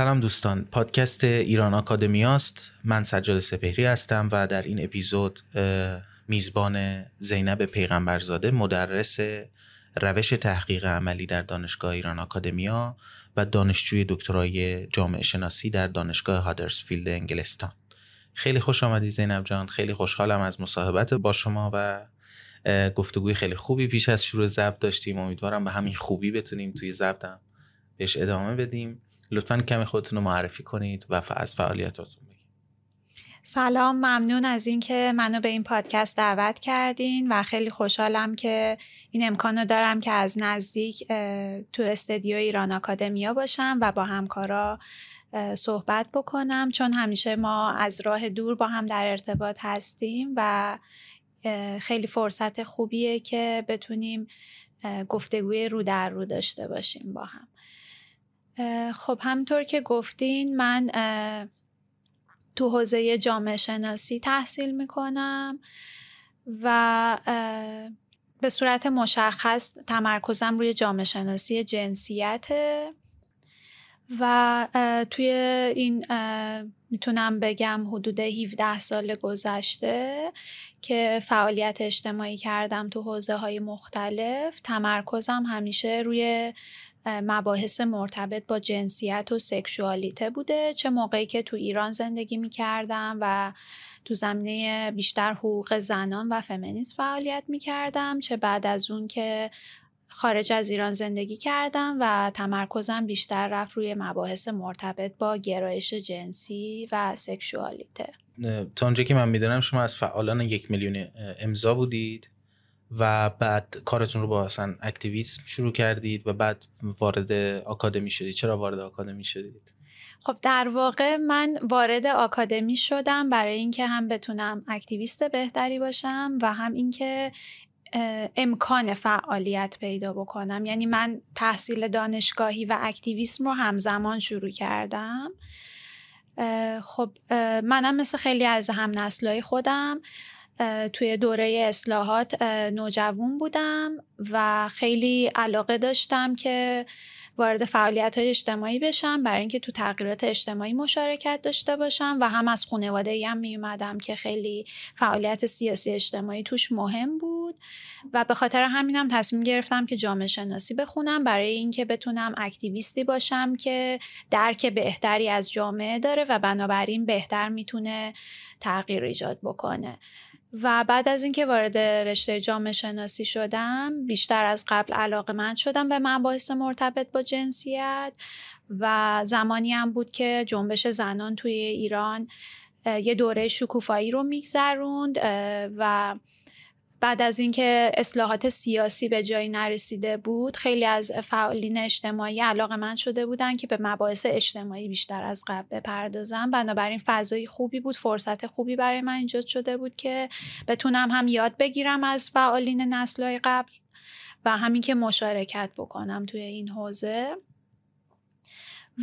سلام دوستان. پادکست ایران آکادمیاست. من سجاد سپهری هستم و در این اپیزود میزبان زینب پیغمبرزاده مدرس روش تحقیق عملی در دانشگاه ایران آکادمیا و دانشجوی دکترای جامعه شناسی در دانشگاه هادرسفیلد انگلستان. خیلی خوش آمدی زینب جان. خیلی خوشحالم از مصاحبت با شما و گفتگوی خیلی خوبی پیش از شروع ضبط داشتیم. امیدوارم به همین خوبی بتونیم توی ضبطم بهش ادامه بدیم. لطفا کمی خودتون رو معرفی کنید و از فعالیتاتون بگید. سلام ممنون از اینکه منو به این پادکست دعوت کردین و خیلی خوشحالم که این امکان رو دارم که از نزدیک تو استدیو ایران آکادمیا باشم و با همکارا صحبت بکنم. چون همیشه ما از راه دور با هم در ارتباط هستیم و خیلی فرصت خوبیه که بتونیم گفتگوی رو در رو داشته باشیم با هم. خب همطور که گفتین من تو حوزه جامعه شناسی تحصیل می‌کنم و به صورت مشخص تمرکزم روی جامعه شناسی جنسیته و توی این می‌تونم بگم حدود 17 سال گذشته که فعالیت اجتماعی کردم تو حوزه های مختلف. تمرکزم همیشه روی مباحث مرتبط با جنسیت و سکشوالیته بوده چه موقعی که تو ایران زندگی می کردم و تو زمینه بیشتر حقوق زنان و فمینیست فعالیت می کردم چه بعد از اون که خارج از ایران زندگی کردم و تمرکزم بیشتر رفت روی مباحث مرتبط با گرایش جنسی و سکشوالیته. تا اونجا که من می‌دونم شما از فعالان یک میلیون امضا بودید. و بعد کارتون رو با اصلا اکتیویسم شروع کردید و بعد وارد آکادمی شدید. چرا وارد آکادمی شدید؟ خب در واقع من وارد آکادمی شدم برای اینکه هم بتونم اکتیویست بهتری باشم و هم اینکه امکان فعالیت پیدا بکنم. یعنی من تحصیل دانشگاهی و اکتیویسم رو همزمان شروع کردم. خب منم مثل خیلی از هم نسلای خودم توی دوره اصلاحات نوجوان بودم و خیلی علاقه داشتم که وارد فعالیت های اجتماعی بشم برای اینکه تو تغییرات اجتماعی مشارکت داشته باشم و هم از خانواده هم می اومدم که خیلی فعالیت سیاسی اجتماعی توش مهم بود و به خاطر همینم تصمیم گرفتم که جامعه شناسی بخونم برای اینکه بتونم اکتیویستی باشم که درک بهتری از جامعه داره و بنابراین بهتر می‌تونه تغییر ایجاد بکنه. و بعد از اینکه وارد رشته جامعه شناسی شدم بیشتر از قبل علاقه من شدم به مباحث مرتبط با جنسیت و زمانی هم بود که جنبش زنان توی ایران یه دوره شکوفایی رو میگذروند و بعد از اینکه اصلاحات سیاسی به جایی نرسیده بود خیلی از فعالین اجتماعی علاقه من شده بودن که به مباحث اجتماعی بیشتر از قبل بپردازم بنابراین فضای خوبی بود فرصت خوبی برای من ایجاد شده بود که بتونم هم یاد بگیرم از فعالین نسلهای قبل و همین که مشارکت بکنم توی این حوزه.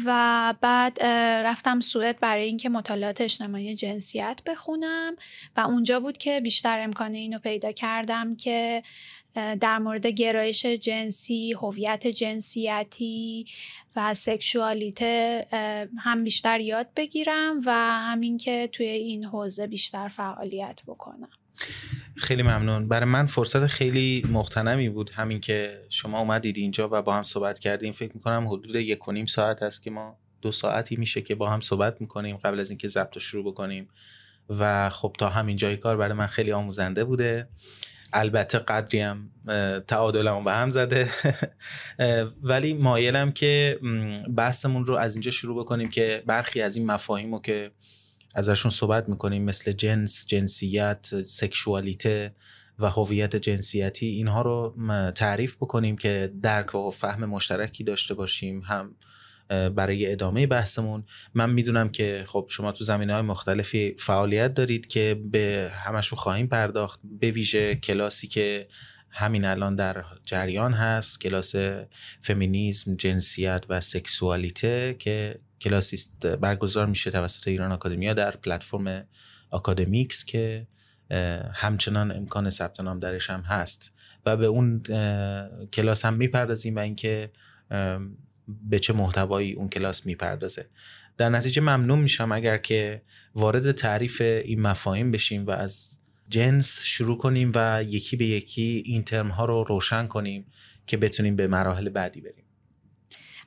و بعد رفتم سوئد برای اینکه مطالعات اجتماعی جنسیت بخونم و اونجا بود که بیشتر امکان اینو پیدا کردم که در مورد گرایش جنسی، هویت جنسیتی و سکشوالیته هم بیشتر یاد بگیرم و همین که توی این حوزه بیشتر فعالیت بکنم. خیلی ممنون. برای من فرصت خیلی مختنمی بود همین که شما اومدید اینجا و با هم صحبت کردیم. فکر می‌کنم حدود یک و نیم ساعت است که ما دو ساعتی میشه که با هم صحبت می‌کنیم قبل از اینکه ضبط رو شروع بکنیم. و خب تا همین جای کار برای من خیلی آموزنده بوده. البته قدری هم تعادلمو به هم زده. ولی مایلم که بحثمون رو از اینجا شروع بکنیم که برخی از این مفاهیم رو که ازشون صحبت می‌کنیم مثل جنس جنسیت سکشوالیته و هویت جنسیتی. اینها رو تعریف بکنیم که درک و فهم مشترکی داشته باشیم هم برای ادامه بحثمون. من می‌دونم که خب شما تو زمینه های مختلفی فعالیت دارید که به همشون خواهیم پرداخت. به ویژه کلاسی که همین الان در جریان هست کلاس فمینیزم جنسیت و سکسوالیته که کلاسی است برگزار میشه توسط ایران آکادمیا در پلتفرم آکادمیکس که همچنان امکان ثبت نام درش هم هست. و به اون کلاس هم می‌پردازیم و اینکه به چه محتوایی اون کلاس می‌پردازه. در نتیجه ممنون میشم اگر که وارد تعریف این مفاهیم بشیم و از جنس شروع کنیم و یکی به یکی این ترم ها رو روشن کنیم که بتونیم به مراحل بعدی بریم.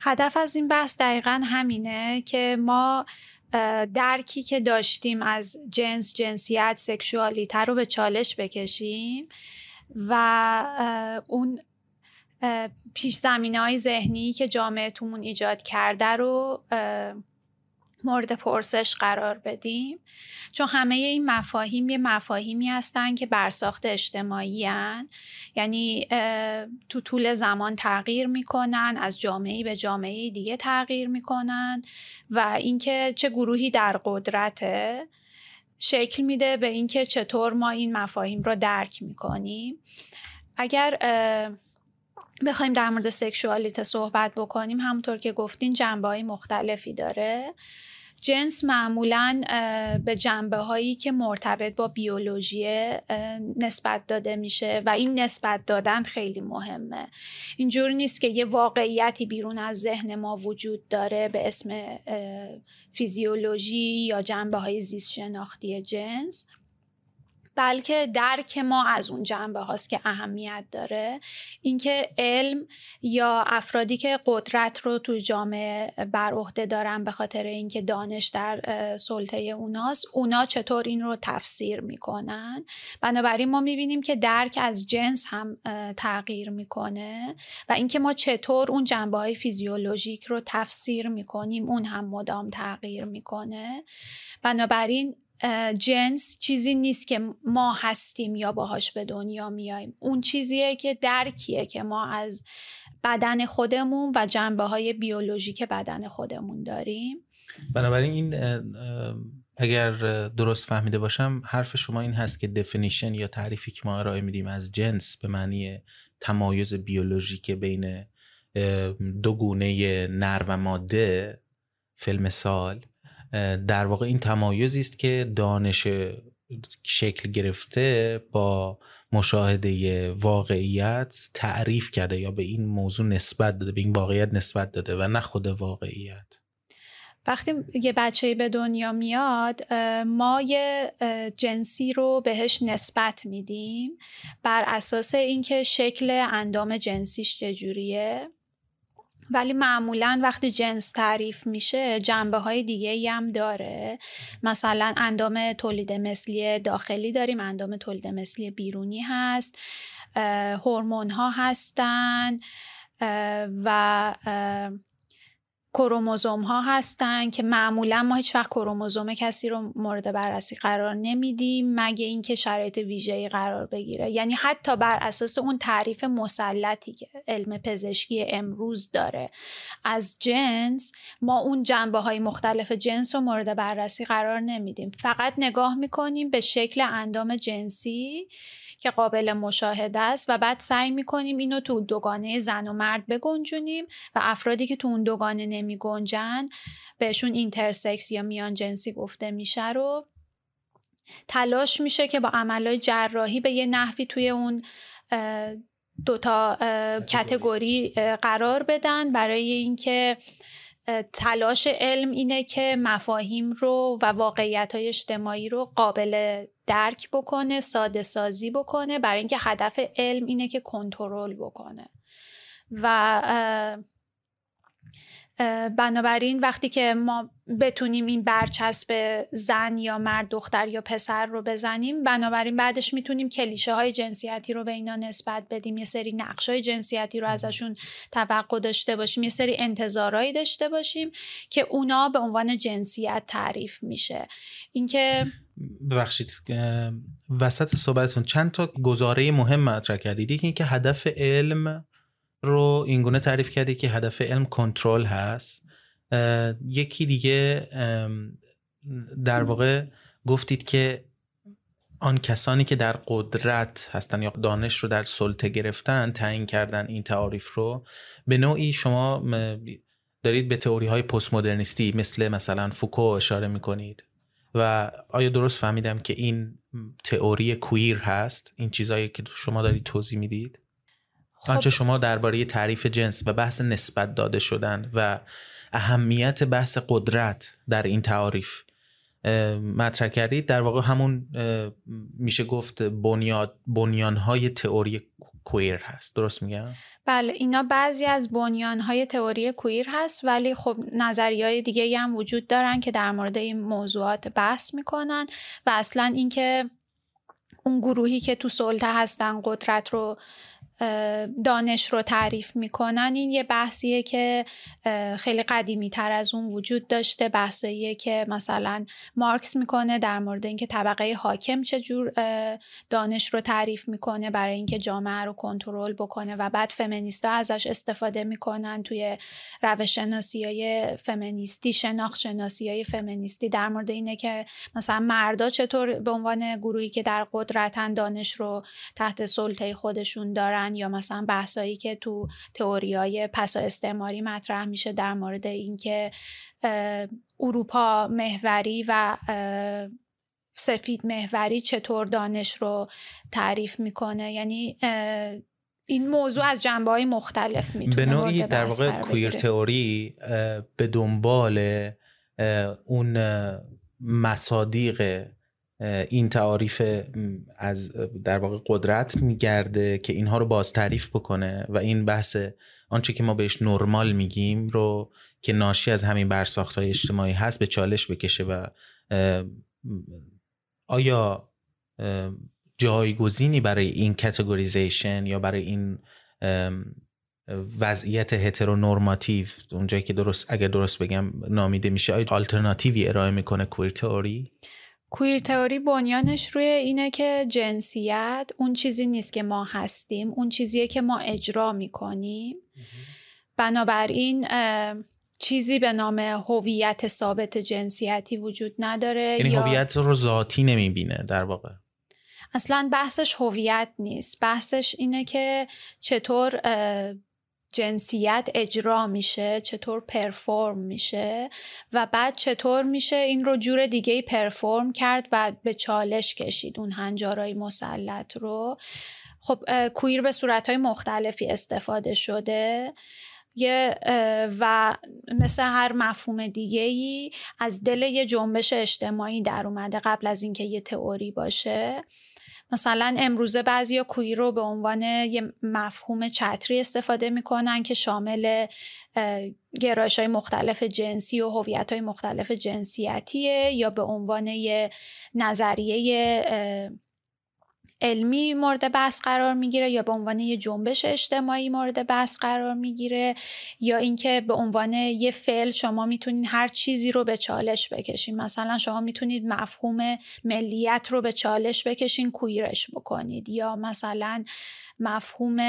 هدف از این بحث دقیقا همینه که ما درکی که داشتیم از جنس جنسیت سکشوالیته رو به چالش بکشیم و اون پیش زمینه های ذهنی که جامعه ایجاد کرده رو مورد پرسش قرار بدیم چون همه این مفاهیم یه مفاهیمی هستن که برساخت اجتماعی هن. یعنی تو طول زمان تغییر می‌کنن از جامعه به جامعه دیگه تغییر می‌کنن و اینکه چه گروهی در قدرته شکل میده به اینکه چطور ما این مفاهیم رو درک می‌کنیم اگر بخوایم در مورد سکشوالیته صحبت بکنیم. همونطور که گفتین جنبه های مختلفی داره. جنس معمولا به جنبه هایی که مرتبط با بیولوژی نسبت داده میشه و این نسبت دادن خیلی مهمه. اینجور نیست که یه واقعیتی بیرون از ذهن ما وجود داره به اسم فیزیولوژی یا جنبه های زیست شناختی جنس. بلکه درک ما از اون جنبه هاست که اهمیت داره. اینکه علم یا افرادی که قدرت رو تو جامعه بر عهده دارن به خاطر اینکه دانش در سلطه اوناست اونا چطور این رو تفسیر می‌کنن؟ بنابراین ما می‌بینیم که درک از جنس هم تغییر می‌کنه و اینکه ما چطور اون جنبه های فیزیولوژیک رو تفسیر می‌کنیم اون هم مدام تغییر می‌کنه. بنابراین جنس چیزی نیست که ما هستیم یا باهاش به دنیا میایم اون چیزیه که درکیه که ما از بدن خودمون و جنبه های بیولوژیک بدن خودمون داریم. بنابراین این اگر درست فهمیده باشم حرف شما این هست که دفینیشن یا تعریفی که ما ارائه میدیم از جنس به معنی تمایز بیولوژیک بین دو گونه نر و ماده فیلم سال در واقع این تمایزی است که دانش شکل گرفته با مشاهده واقعیت تعریف کرده یا به این موضوع نسبت داده به این واقعیت نسبت داده و نه خود واقعیت. وقتی یه بچه به دنیا میاد ما یه جنسی رو بهش نسبت میدیم بر اساس اینکه شکل اندام جنسیش چجوریه. ولی معمولا وقتی جنس تعریف میشه جنبه های دیگه هم داره. مثلا اندام تولید مثلی داخلی داریم اندام تولید مثلی بیرونی هست هورمون ها هستن و کروموزوم ها هستن که معمولا ما هیچ وقت کروموزوم کسی رو مورد بررسی قرار نمیدیم مگه اینکه شرایط ویژه‌ای قرار بگیره. یعنی حتی بر اساس اون تعریف مسلطی که علم پزشکی امروز داره. از جنس ما اون جنبه های مختلف جنس رو مورد بررسی قرار نمیدیم. فقط نگاه می‌کنیم به شکل اندام جنسی که قابل مشاهده است و بعد سعی می‌کنیم اینو تو دوگانه زن و مرد بگنجونیم و افرادی که تو اون دوگانه نمی گنجن بهشون اینترسکس یا میان جنسی گفته میشه رو تلاش میشه که با عملهای جراحی به یه نحوی توی اون دوتا کتگوری قرار بدن. برای اینکه تلاش علم اینه که مفاهیم رو و واقعیت های اجتماعی رو قابل درک بکنه ساده سازی بکنه برای اینکه هدف علم اینه که کنترل بکنه. و بنابراین وقتی که ما بتونیم این برچسب زن یا مرد دختر یا پسر رو بزنیم بنابراین بعدش می‌تونیم کلیشه های جنسیتی رو به اینا نسبت بدیم. یه سری نقش های جنسیتی رو ازشون توقع داشته باشیم یه سری انتظارهایی داشته باشیم که اونا به عنوان جنسیت تعریف میشه. اینکه ببخشید وسط صحبتتون چند تا گزاره مهم مطرح کردید؟ یکی اینکه هدف علم رو اینگونه تعریف کردید که هدف علم کنترل هست. یکی دیگه در واقع گفتید که آن کسانی که در قدرت هستن یا دانش رو در سلطه گرفتن تعیین کردن این تعاریف رو به نوعی شما دارید به تئوری های پست مدرنیستی مثل مثلا فوکو اشاره می‌کنید. و آیا درست فهمیدم که این تئوری کویر هست؟ این چیزایی که شما دارید توضیح می‌دید؟ خب. آنچه شما درباره تعریف جنس و بحث نسبت داده شدن و اهمیت بحث قدرت در این تعاریف مطرح کردید؟ در واقع همون میشه گفت بنیاد بنیانهای تئوری کویر هست. درست میگم؟ بله اینا بعضی از های تئوری کویر هست ولی خب نظریه های دیگه هم وجود دارن که در مورد این موضوعات بحث می‌کنن و اصلا اینکه اون گروهی که تو سلطه هستن قدرت رو دانش رو تعریف می‌کنن. این یه بحثیه که خیلی قدیمی تر از اون وجود داشته. بحثیه که مثلا مارکس می‌کنه در مورد اینکه طبقه حاکم چجور دانش رو تعریف می‌کنه برای اینکه جامعه رو کنترل بکنه و بعد فمینیستا ازش استفاده می‌کنن توی روش شناسی های فمینیستی شناخت شناسی های فمینیستی. در مورد اینه که مثلا مردا چطور به عنوان گروهی که در قدرتن دانش رو تحت سلطه خودشون دارن یا مثلا بحثایی که تو تئوریای پسا استعماری مطرح میشه در مورد اینکه اروپا محوری و سفید محوری چطور دانش رو تعریف می‌کنه؟ یعنی این موضوع از جنبه های مختلف می‌تونه به نوعی در واقع کویر تئوری به دنبال اون مصادیق این تعاریف از در واقع قدرت میگرده که اینها رو باز تعریف بکنه و این بحث آنچه که ما بهش نرمال میگیم رو که ناشی از همین برساخت های اجتماعی هست به چالش بکشه و آیا جایگزینی برای این کتگوریزیشن یا برای این وضعیت هترونورماتیو اونجایی که درست اگر درست بگم نامیده میشه آیا آلترناتیوی ارائه می‌کنه کویر تئوری کویر تئوری بنیانش روی اینه که جنسیت اون چیزی نیست که ما هستیم اون چیزیه که ما اجرا می‌کنیم. بنابراین چیزی به نام هویت ثابت جنسیتی وجود نداره یعنی هویت رو ذاتی نمی‌بینه در واقع. اصلا بحثش هویت نیست. بحثش اینه که چطور جنسیت اجرا میشه چطور پرفورم میشه و بعد چطور میشه این رو جور دیگه پرفورم کرد و به چالش کشید اون هنجارای مسلط رو. خب کویر به صورتهای مختلفی استفاده شده. یه و مثل هر مفهوم دیگه ای از دل یه جنبش اجتماعی در اومده قبل از اینکه یه تئوری باشه. مثلا امروزه بعضی کویر رو به عنوان یه مفهوم چتری استفاده می‌کنن که شامل گرایش های مختلف جنسی و هویت های مختلف جنسیتیه یا به عنوان یه نظریه علمی مورد بحث قرار می‌گیره یا به عنوان یه جنبش اجتماعی مورد بحث قرار می‌گیره یا اینکه به عنوان یه فعل شما می‌تونید هر چیزی رو به چالش بکشین. مثلا شما می‌تونید مفهوم ملیت رو به چالش بکشین کویرش بکنید. یا مثلا مفهوم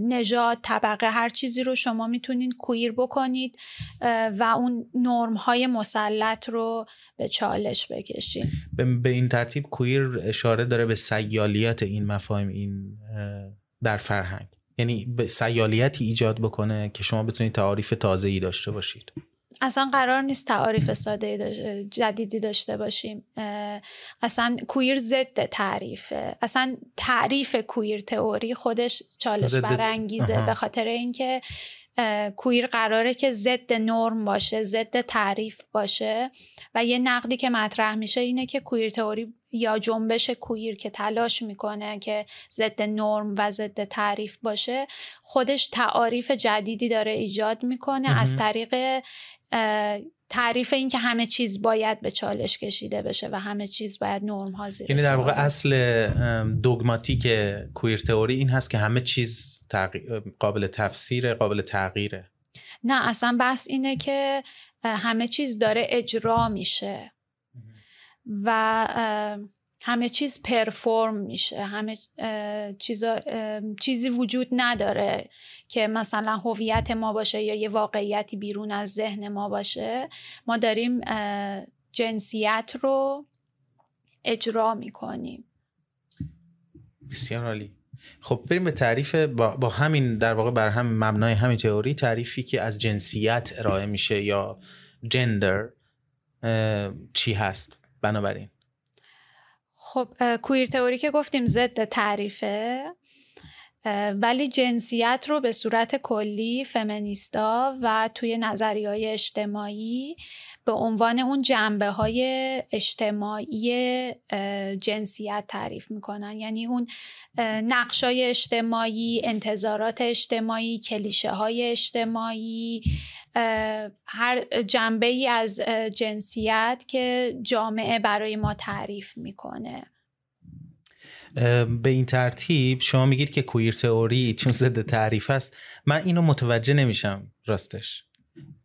نژاد طبقه هر چیزی رو شما می‌تونید کویر بکنید و اون نرم های مسلط رو به چالش بکشید به این ترتیب کویر اشاره داره به سیالیت این مفاهیم این در فرهنگ. یعنی به سیالیتی ایجاد بکنه که شما بتونید تعاریف تازه ای داشته باشید. اصلا قرار نیست تعاریف ساده جدیدی داشته باشیم. اصلا کویر ضد تعریفه اصلا تعریف کویر تئوری خودش چالش برانگیزه به خاطر اینکه کویر قراره که ضد نرم باشه ضد تعریف باشه. و یه نقدی که مطرح میشه اینه که کویر تئوری یا جنبش کویر که تلاش می‌کنه که ضد نرم و ضد تعریف باشه خودش تعاریف جدیدی داره ایجاد می‌کنه از طریق تعریف این که همه چیز باید به چالش کشیده بشه و همه چیز باید نرم ها زیر یعنی در واقع اصل دوگماتیک کویر تئوری این هست که همه چیز قابل تفسیر قابل تغییره. نه اصلا بحث اینه که همه چیز داره اجرا میشه. و همه چیز پرفورم میشه همه چیزا چیزی وجود نداره که مثلا هویت ما باشه یا یه واقعیتی بیرون از ذهن ما باشه. ما داریم جنسیت رو اجرا می‌کنیم. بسیار عالی. خب بریم به تعریف با, با همین در واقع بر هم مبنای همین تئوری تعریفی که از جنسیت ارائه میشه یا جندر چی هست؟ بنابراین. خب کویر تئوری که گفتیم ضد تعریفه ولی جنسیت رو به صورت کلی فمینیستا و توی نظریه های اجتماعی به عنوان اون جنبه های اجتماعی جنسیت تعریف می‌کنن. یعنی اون نقشای اجتماعی انتظارات اجتماعی کلیشه های اجتماعی هر جنبه ای از جنسیت که جامعه برای ما تعریف می‌کنه. به این ترتیب شما میگید که کویر تئوری چون ضد تعریف است. من اینو متوجه نمیشم راستش.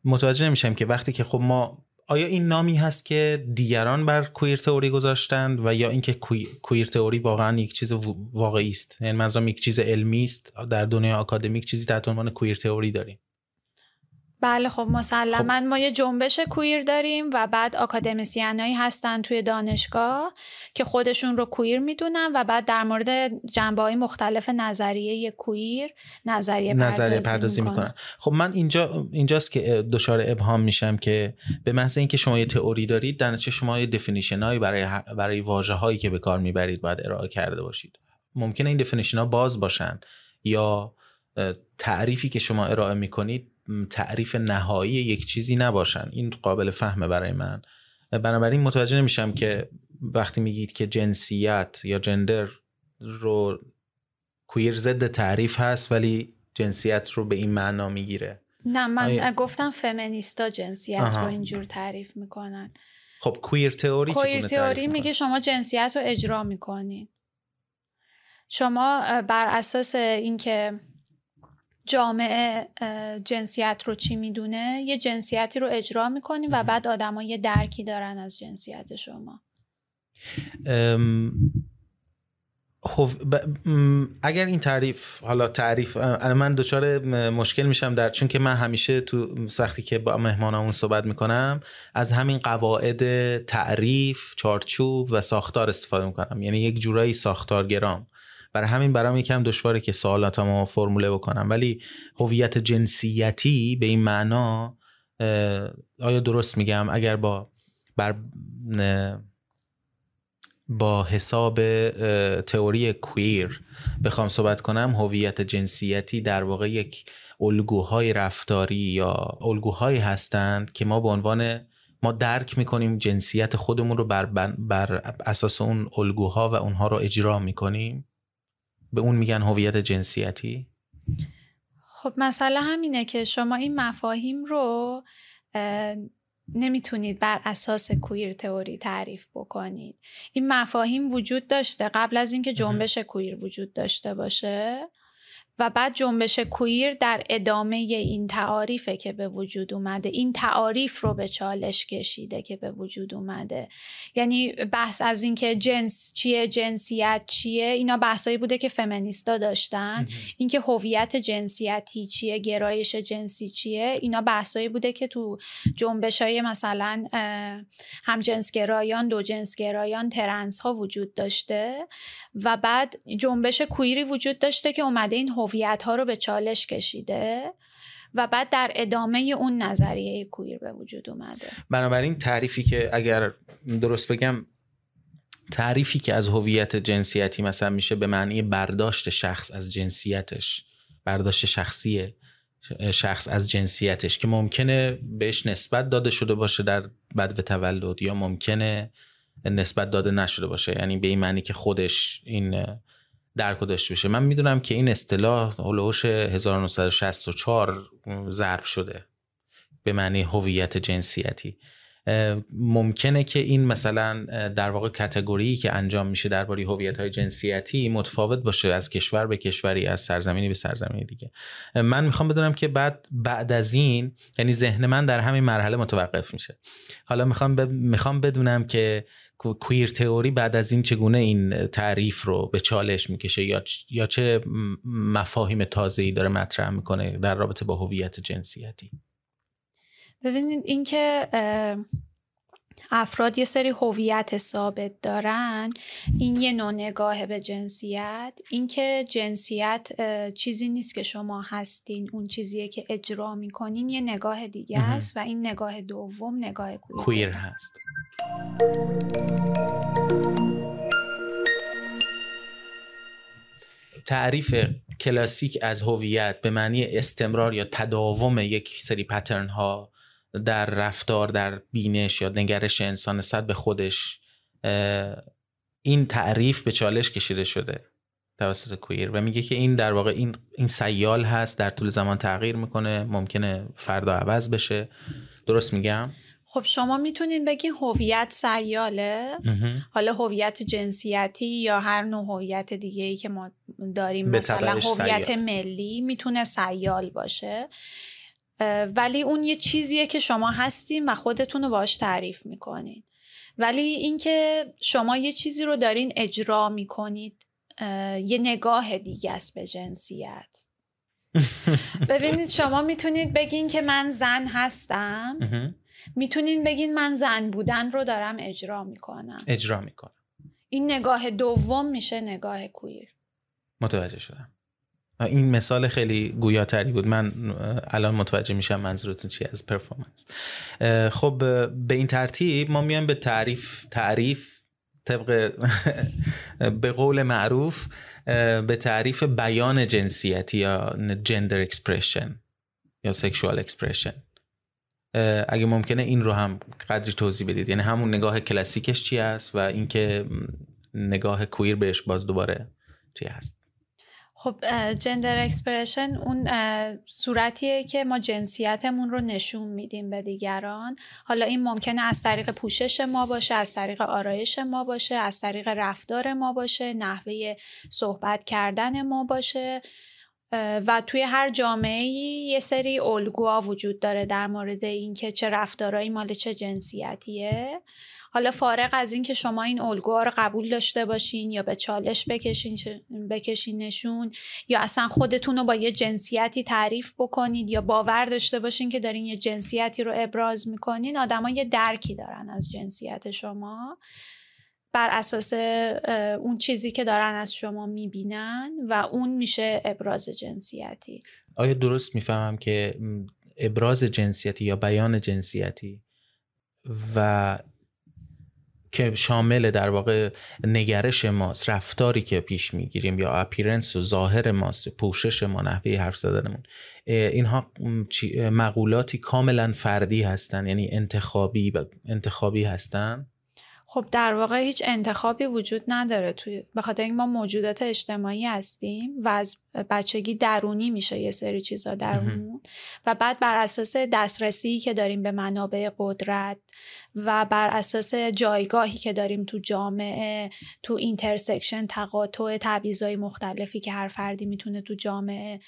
متوجه نمیشم که وقتی که خب ما آیا این نامی هست که دیگران بر کویر تئوری گذاشتند و یا اینکه کویر تئوری واقعا یک چیز واقعی است. یعنی منظورم یک چیز علمی است. در دنیای آکادمیک چیزی تحت عنوان کویر تئوری داریم. بله خب مسلما خب. ما یه جنبش queer داریم و بعد academician ایی هستن توی دانشگاه که خودشون رو queer می‌دونن و بعد در مورد جنبه های مختلف نظریه queer نظریه, نظریه پردازی, می‌کنن. خب من اینجا اینجاست که دچار ابهام میشم که به محض اینکه شما یه تئوری دارید در نتیجه شما یه definition هایی برای برای واژه هایی که به کار می‌برید باید ارائه کرده باشید ممکنه این definition ها باز باشن یا تعریفی که شما ارائه می‌کنید تعریف نهایی یک چیزی نباشن. این قابل فهمه برای من. بنابراین متوجه نمیشم که وقتی میگید که جنسیت یا جندر رو کویر ضد تعریف هست ولی جنسیت رو به این معنا می‌گیره. نه من آیا... گفتم فمینیستا جنسیت آها. رو اینجور تعریف می‌کنن. خب کویر تئوری کویر تئوری میگه شما جنسیت رو اجرا می‌کنین. شما بر اساس اینکه جامعه جنسیت رو چی می‌دونه؟ یه جنسیتی رو اجرا می‌کنیم و بعد آدما یه درکی دارن از جنسیت شما. اگر این تعریف حالا تعریف من دچار مشکل میشم در چون که من همیشه تو سختی که با مهمانامون صحبت می‌کنم از همین قواعد تعریف چارچوب و ساختار استفاده می‌کنم. یعنی یک جورایی ساختارگرام. برای همین برام یکم دشواره که سوالاتمو فرموله بکنم. ولی هویت جنسیتی به این معنا آیا درست میگم؟ اگر با بر با حساب تئوری کویر بخوام صحبت کنم هویت جنسیتی در واقع یک الگوهای رفتاری یا الگوهایی هستند که ما به عنوان ما درک می‌کنیم جنسیت خودمون رو بر, بر اساس اون الگوها و اونها رو اجرا می‌کنیم. به اون میگن هویت جنسیتی؟ خب مسئله همینه که شما این مفاهیم رو نمی‌تونید بر اساس کویر تئوری تعریف بکنید. این مفاهیم وجود داشته قبل از اینکه جنبش کویر وجود داشته باشه. و بعد جنبش کویر در ادامه این تعاریفه که به وجود اومده. این تعاریف رو به چالش کشیده که به وجود اومده. یعنی بحث از اینکه جنس چیه جنسیت چیه اینا بحثایی بوده که فمینیستا داشتن. اینکه هویت جنسیتی چیه گرایش جنسی چیه اینا بحثایی بوده که تو جنبش های مثلا دو جنسگرایان ترنس ها وجود داشته. و بعد جنبش کویری وجود داشته که اومده این هویت ها رو به چالش کشیده و بعد در ادامه اون نظریه کویر به وجود اومده. بنابراین تعریفی که اگر درست بگم تعریفی که از هویت جنسیتی مثلا میشه به معنی برداشت شخص از جنسیتش برداشت شخصی شخص از جنسیتش که ممکنه بهش نسبت داده شده باشه در بعد تولد یا ممکنه نسبت داده نشده باشه. یعنی به این معنی که خودش این درک داشته باشه. من می‌دونم که این اصطلاح هلوش 1964 ضرب شده. به معنی هویت جنسیتی. ممکنه که این مثلا در واقع کتگوری که انجام میشه درباره هویت های جنسیتی متفاوت باشه از کشور به کشوری از سرزمینی به سرزمینی دیگه. من می‌خوام بدونم که بعد بعد از این یعنی ذهن من در همین مرحله متوقف میشه. حالا می‌خوام می‌خوام بدونم که کویر تئوری بعد از این چگونه این تعریف رو به چالش می‌کشه یا یا چه مفاهیم تازه‌ای داره مطرح می‌کنه در رابطه با هویت جنسیتی؟ ببینید اینکه افراد یه سری هویت ثابت دارن. این یه نوع نگاه به جنسیت. اینکه جنسیت چیزی نیست که شما هستین اون چیزیه که اجرا می‌کنین یه نگاه دیگه است و این نگاه دوم نگاه کویر, کویر هست. تعریف کلاسیک از هویت به معنی استمرار یا تداوم یک سری پترن ها در رفتار در بینش یا نگرش انسان صد به خودش این تعریف به چالش کشیده شده توسط کویر و میگه که این در واقع این این سیال هست در طول زمان تغییر می‌کنه ممکنه فردا عوض بشه. درست میگم؟ خب شما می‌تونین بگین هویت سیاله؟ حالا هویت جنسیتی یا هر نوع هویت دیگه ای که ما داریم مثلا هویت ملی می‌تونه سیال باشه؟ ولی اون یه چیزیه که شما هستین و خودتون رو باش تعریف می‌کنین. ولی اینکه شما یه چیزی رو دارین اجرا می‌کنید یه نگاه دیگه است به جنسیت. ببینید شما می‌تونید بگین که من زن هستم. می‌تونین بگین من زن بودن رو دارم اجرا می‌کنم. اجرا می‌کنم. این نگاه دوم میشه نگاه کویر. متوجه شدم. این مثال خیلی گویاتری بود. من الان متوجه میشم منظورتون چی از پرفورمنس خب به این ترتیب ما میایم به تعریف تعریف طبق به قول معروف به تعریف بیان جنسیتی یا gender expression یا sexual expression اگه ممکنه این رو هم قدری توضیح بدید. یعنی همون نگاه کلاسیکش چی است و اینکه نگاه queer بهش باز دوباره چی هست. خب gender expression اون صورتیه که ما جنسیتمون رو نشون میدیم به دیگران. حالا این ممکنه از طریق پوشش ما باشه از طریق آرایش ما باشه از طریق رفتار ما باشه نحوه صحبت کردن ما باشه. و توی هر جامعه یه سری الگوها وجود داره در مورد اینکه چه رفتارهایی مال چه جنسیتیه. حالا فارغ از اینکه شما این الگوها رو قبول داشته باشین یا به چالش بکشین بکشین نشون یا اصلا خودتون رو با یه جنسیتی تعریف بکنید یا باور داشته باشین که دارین یه جنسیتی رو ابراز می‌کنین آدما یه درکی دارن از جنسیت شما بر اساس اون چیزی که دارن از شما می‌بینن و اون میشه ابراز جنسیتی. آیا درست می‌فهمم که ابراز جنسیتی یا بیان جنسیتی و که شامل در واقع نگرش ماست رفتاری که پیش می‌گیریم یا اپیرنس و ظاهر ماست پوشش ما نحوه حرف زدنمون اینها مقولاتی کاملا فردی هستن یعنی انتخابی انتخابی هستن. خب در واقع هیچ انتخابی وجود نداره توی به خاطر اینکه ما موجودات اجتماعی هستیم و از بچگی درونی میشه یه سری چیزا درونمون و بعد بر اساس دسترسی که داریم به منابع قدرت و بر اساس جایگاهی که داریم تو جامعه تو intersection تقاطع تبعیضای مختلفی که هر فردی می‌تونه تو جامعه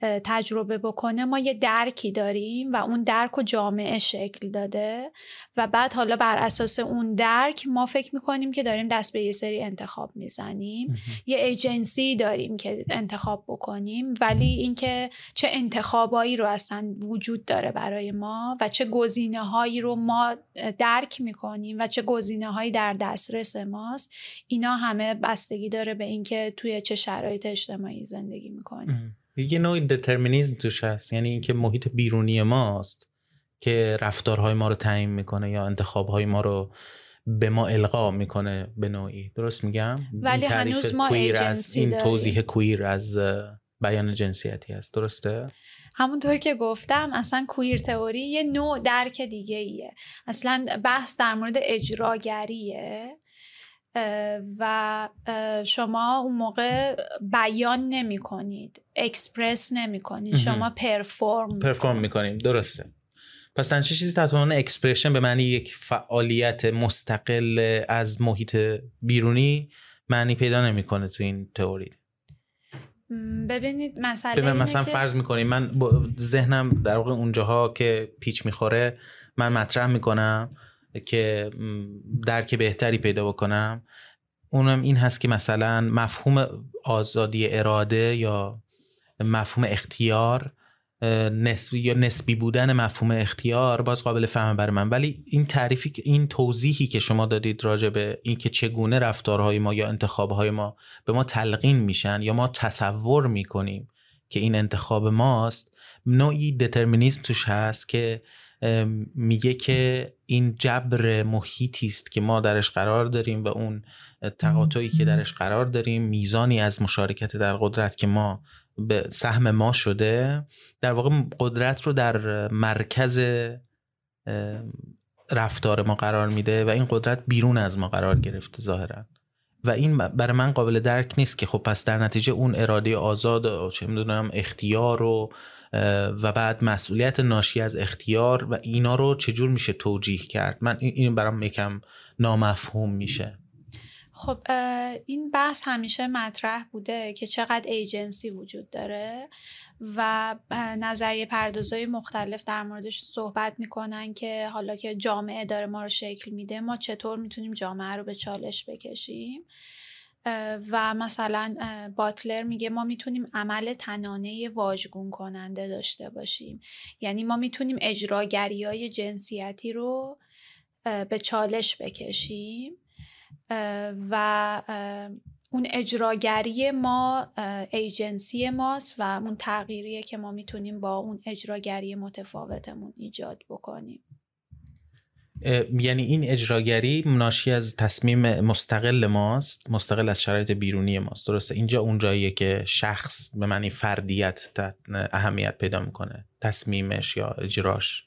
تجربه بکنه ما یه درکی داریم و اون درک و جامعه شکل داده و بعد حالا بر اساس اون درک ما فکر می‌کنیم که داریم دست به یه سری انتخاب می‌زنیم. یه ایجنسی داریم که انتخاب بکنیم ولی اینکه چه انتخابایی رو اصلا وجود داره برای ما و چه گزینه هایی رو ما درک می‌کنیم و چه گزینه هایی در دسترس ماست اینا همه بستگی داره به اینکه توی چه شرایط اجتماعی زندگی می‌کنیم. یه نوع دترمینیزم توش هست. یعنی اینکه محیط بیرونی ماست که رفتارهای ما رو تعیین می‌کنه یا انتخابهای ما رو به ما القا می‌کنه به نوعی. درست میگم؟ ولی هنوز ما از این توضیح کویر از بیان جنسیتی هست. درسته؟ همونطور که گفتم اصلا کویر تئوری یه نوع درک دیگه ایه اصلا بحث در مورد اجراگریه. و شما اون موقع بیان نمی کنید اکسپرس نمی کنید شما پرفورم perform می کنید. درسته. پس چه چیزی تحت عنوان expression به معنی یک فعالیت مستقل از محیط بیرونی معنی پیدا نمی‌کنه تو این تئوری؟ ببینید مسئله مثلا که... فرض می‌کنیم من ذهنم در واقع اونجاها که پیچ می‌خوره من مطرح می‌کنم که درک بهتری پیدا بکنم. اونم این هست که مثلا مفهوم آزادی اراده یا مفهوم اختیار نسبی یا نسبی بودن مفهوم اختیار باز قابل فهم برای من. ولی این تعریفی این توضیحی که شما دادید راجع به این که چگونه رفتارهای ما یا انتخابهای ما به ما تلقین میشن یا ما تصور می‌کنیم که این انتخاب ماست نوعی دترمینیزم توش هست که میگه که این جبر محیطی است که ما درش قرار داریم و اون تقاطعی که درش قرار داریم میزانی از مشارکت در قدرت که ما به سهم ما شده در واقع قدرت رو در مرکز رفتار ما قرار میده و این قدرت بیرون از ما قرار گرفته ظاهرا. و این برای من قابل درک نیست که خب پس در نتیجه اون اراده آزاد چه می‌دونم اختیار و و بعد مسئولیت ناشی از اختیار و اینا رو چجور میشه توجیه کرد؟ من این برام یکم نامفهوم میشه. خب این بحث همیشه مطرح بوده که چقدر ایجنسی وجود داره و نظریه پردازهای مختلف در موردش صحبت می‌کنن که حالا که جامعه داره ما رو شکل میده ما چطور می‌تونیم جامعه رو به چالش بکشیم؟ و مثلا باتلر میگه ما می‌تونیم عمل تنانه واژگون کننده داشته باشیم. یعنی ما می‌تونیم اجراگری های جنسیتی رو به چالش بکشیم و اون اجراگری ما ایجنسی ماست و اون تغییریه که ما می‌تونیم با اون اجراگری متفاوتمون ایجاد بکنیم. یعنی این اجراگری ناشی از تصمیم مستقل ماست مستقل از شرایط بیرونی ماست. درسته؟ اینجا اون جاییه که شخص به معنی فردیت اهمیت پیدا می‌کنه. تصمیمش یا اجراش.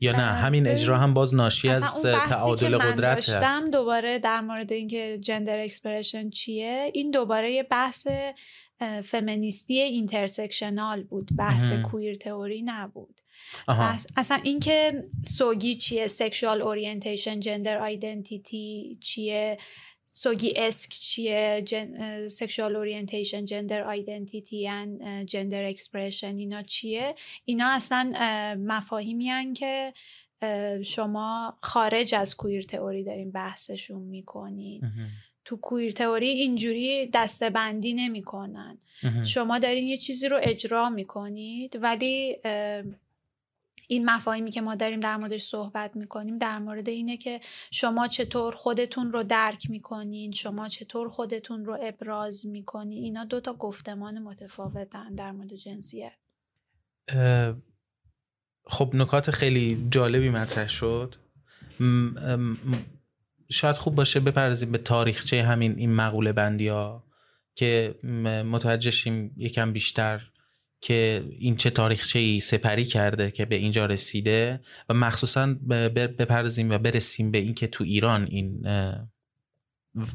یا نه همین اجرا هم باز ناشی از تعادل قدرت هست. دوباره در مورد اینکه gender expression چیه این دوباره یه بحث فمینیستی intersectional بود. بحث queer theory نبود. اصلا اینکه SOGI چیه؟ sexual orientation gender identity چیه؟ SOGIESC چیه؟ sexual orientation gender identity and gender expression اینا چیه؟ اینا اصلا مفاهیمی که شما خارج از کویر تئوری داریم بحثشون می‌کنید تو کویر تئوری اینجوری دستبندی نمی‌کنن. شما دارین یه چیزی رو اجرا می‌کنید ولی این مفاهیمی که ما داریم در موردش صحبت می‌کنیم در مورد اینه که شما چطور خودتون رو درک می‌کنین شما چطور خودتون رو ابراز می‌کنین اینا دو تا گفتمان متفاوتن در مورد جنسیت خب نکات خیلی جالبی مطرح شد. شاید خوب باشه بپرزیم به تاریخچه همین این مقوله بندی ها که متوجه شیم یکم بیشتر که این چه تاریخچه ای سپری کرده که به اینجا رسیده و مخصوصا بپرزیم و برسیم به اینکه تو ایران این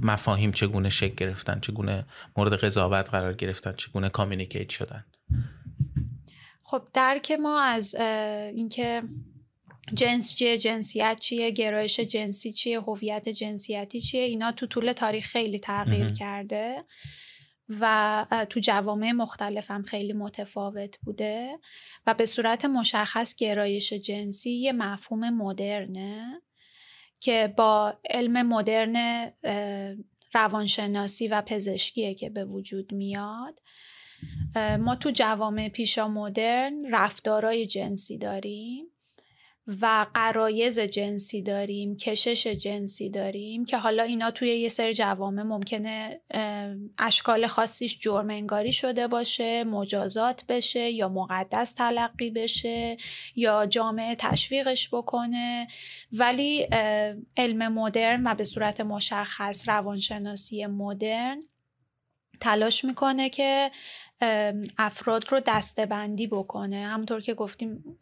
مفاهیم چگونه شکل گرفتن چگونه مورد قضاوت قرار گرفتن چگونه کامیونیکیت شدن. خب درک ما از اینکه جنس چیه جنسیت چیه گرایش جنسی چیه هویت جنسیتی چیه اینا تو طول تاریخ خیلی تغییر کرده. و تو جوامع مختلف هم خیلی متفاوت بوده و به صورت مشخص گرایش جنسی یه مفهوم مدرنه که با علم مدرن روانشناسی و پزشکیه که به وجود میاد. ما تو جوامع پیشا مدرن رفتارای جنسی داریم. و قرایز جنسی داریم کشش جنسی داریم که حالا اینا توی یه سری جوامع ممکنه اشکال خاصیش جرم انگاری شده باشه مجازات بشه یا مقدس تلقی بشه یا جامعه تشویقش بکنه. ولی علم مدرن و به صورت مشخص روانشناسی مدرن تلاش می‌کنه که افراد رو دستبندی بکنه. همونطور که گفتیم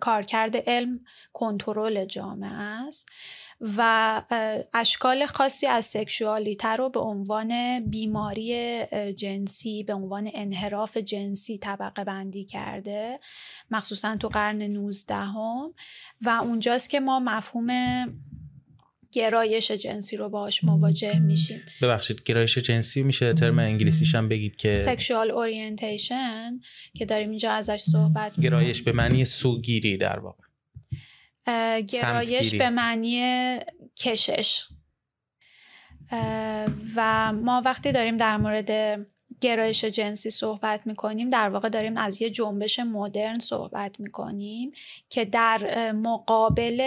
کارکرد علم کنترل جامعه است و اشکال خاصی از سکشوالیته رو به عنوان بیماری جنسی به عنوان انحراف جنسی طبقه بندی کرده مخصوصا تو قرن 19 هم و اونجاست که ما مفهوم گرایش جنسی رو باهاش مواجه میشیم. ببخشید گرایش جنسی میشه ترم انگلیسیش هم بگید که سکشوال اورینتیشن که داریم اینجا ازش صحبت گرایش به معنی سوگیری در واقع. گرایش به معنی کشش. و ما وقتی داریم در مورد گرایش جنسی صحبت می‌کنیم در واقع داریم از یه جنبش مدرن صحبت می‌کنیم که در مقابل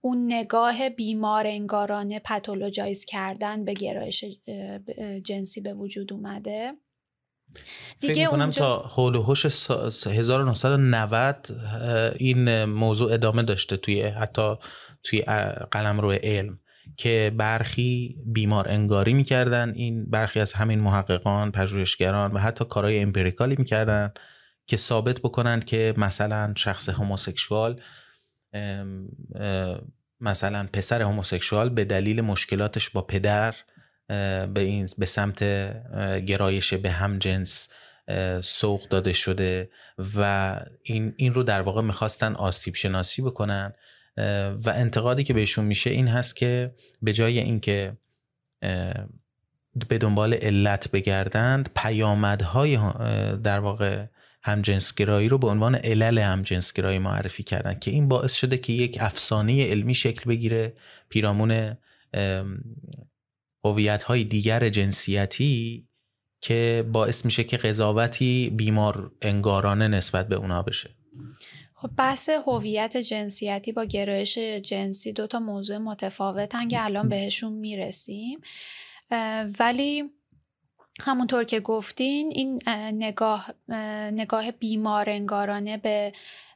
اون نگاه بیمار انگارانه پتولوژایز کردن به گرایش جنسی به وجود اومده. فکر می‌کنم اونجا... تا حول و حوش 1990 این موضوع ادامه داشته توی حتی توی قلم روی علم. که برخی بیمار انگاری می‌کردن. این برخی از همین محققان پژوهشگران و حتی کارهای امپریکالی می‌کردن که ثابت بکنند که مثلا شخص هموسکشوال مثلا پسر هموسکشوال به دلیل مشکلاتش با پدر به این به سمت گرایش به هم جنس سوق داده شده و این این رو در واقع می‌خواستن آسیب شناسی بکنن. و انتقادی که بهشون میشه این هست که به جای اینکه به دنبال علت بگردند پیامدهای در واقع همجنسگرایی رو به عنوان علل همجنسگرایی معرفی کردن که این باعث شده که یک افسانه علمی شکل بگیره پیرامون هویت های دیگر جنسیتی که باعث میشه که قضاوتی بیمار انگارانه نسبت به اونا بشه. خب بحث هویت جنسیتی با گرایش جنسی دو تا موضوع متفاوتن که الان بهشون می‌رسیم. ولی همونطور که گفتین این نگاه نگاه بیمار انگارانه به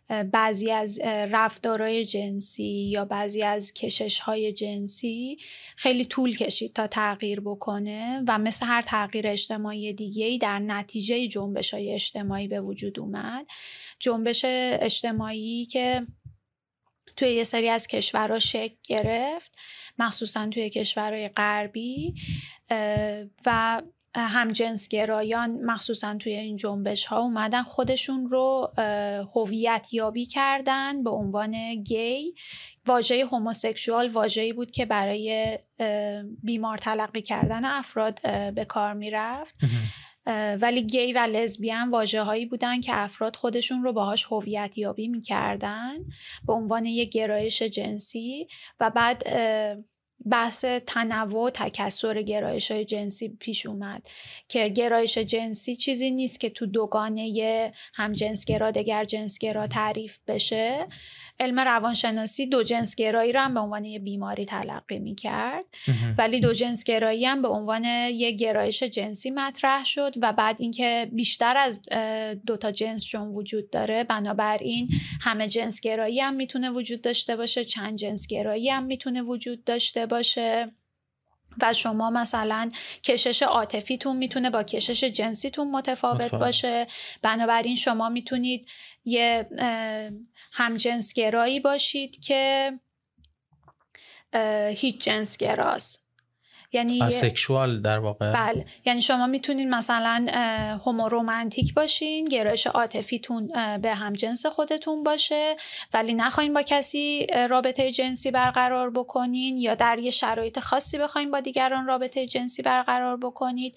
بعضی از رفتارهای جنسی یا بعضی از کشش های جنسی خیلی طول کشید تا تغییر بکنه و مثل هر تغییر اجتماعی دیگه در نتیجه جنبش های اجتماعی به وجود اومد. جنبش اجتماعی که توی یه سری از کشورها شکل گرفت مخصوصا توی کشورهای غربی و همجنسگرایان مخصوصا توی این جنبش ها اومدن خودشون رو هویت یابی کردن به عنوان گی. واژه هموسکشوال واژه‌ای بود که برای بیمار تلقی کردن افراد به کار می‌رفت. ولی گی و لزبیان واجه هایی بودن که افراد خودشون رو باهاش هویت یابی می‌کردن به عنوان یک گرایش جنسی و بعد بحث تنوع و تکسر گرایش های جنسی پیش اومد که گرایش جنسی چیزی نیست که تو دوگانه هم جنسگرا دگر جنسگرا تعریف بشه. علم روانشناسی دو جنس گرایی رو هم به عنوان یه بیماری تلقی می کرد ولی دو جنس گرایی هم به عنوان یه گرایش جنسی مطرح شد و بعد اینکه بیشتر از دو تا جنس چون وجود داره بنابراین همه جنس گرایی هم می‌تونه وجود داشته باشه چند جنس گرایی هم می‌تونه وجود داشته باشه و شما مثلا کشش عاطفیتون می‌تونه با کشش جنسیتون متفاوت. باشه. بنابراین شما می‌تونید یه همجنسگرایی باشید که هیچ جنسگراست. یعنی اسکشوال در واقع؟ بله. یعنی شما می‌تونید مثلا رومانتیک باشین گرایش عاطفیتون به هم جنس خودتون باشه ولی نخواین با کسی رابطه جنسی برقرار بکنین یا در یه شرایط خاصی بخواین با دیگران رابطه جنسی برقرار بکنید.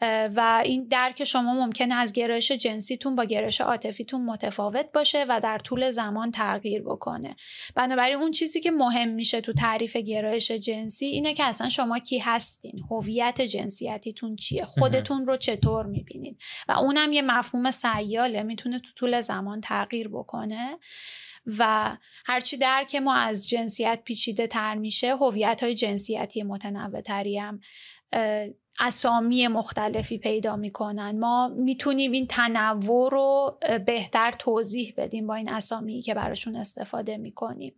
و این درک شما ممکنه از گرایش جنسیتون با گرایش عاطفیتون متفاوت باشه و در طول زمان تغییر بکنه. بنابراین اون چیزی که مهم میشه تو تعریف گرایش جنسی اینه که اصلا شما کی هستین هویت جنسیتیتون چیه خودتون رو چطور می‌بینید و اونم یه مفهوم سیاله می‌تونه تو طول زمان تغییر بکنه. و هرچی درک ما از جنسیت پیچیده تر میشه هویت های جنسیتی متنوع تری هم اسامی مختلفی پیدا می‌کنن. ما می‌تونیم این تنوع رو بهتر توضیح بدیم با این اسامی که براشون استفاده می‌کنیم.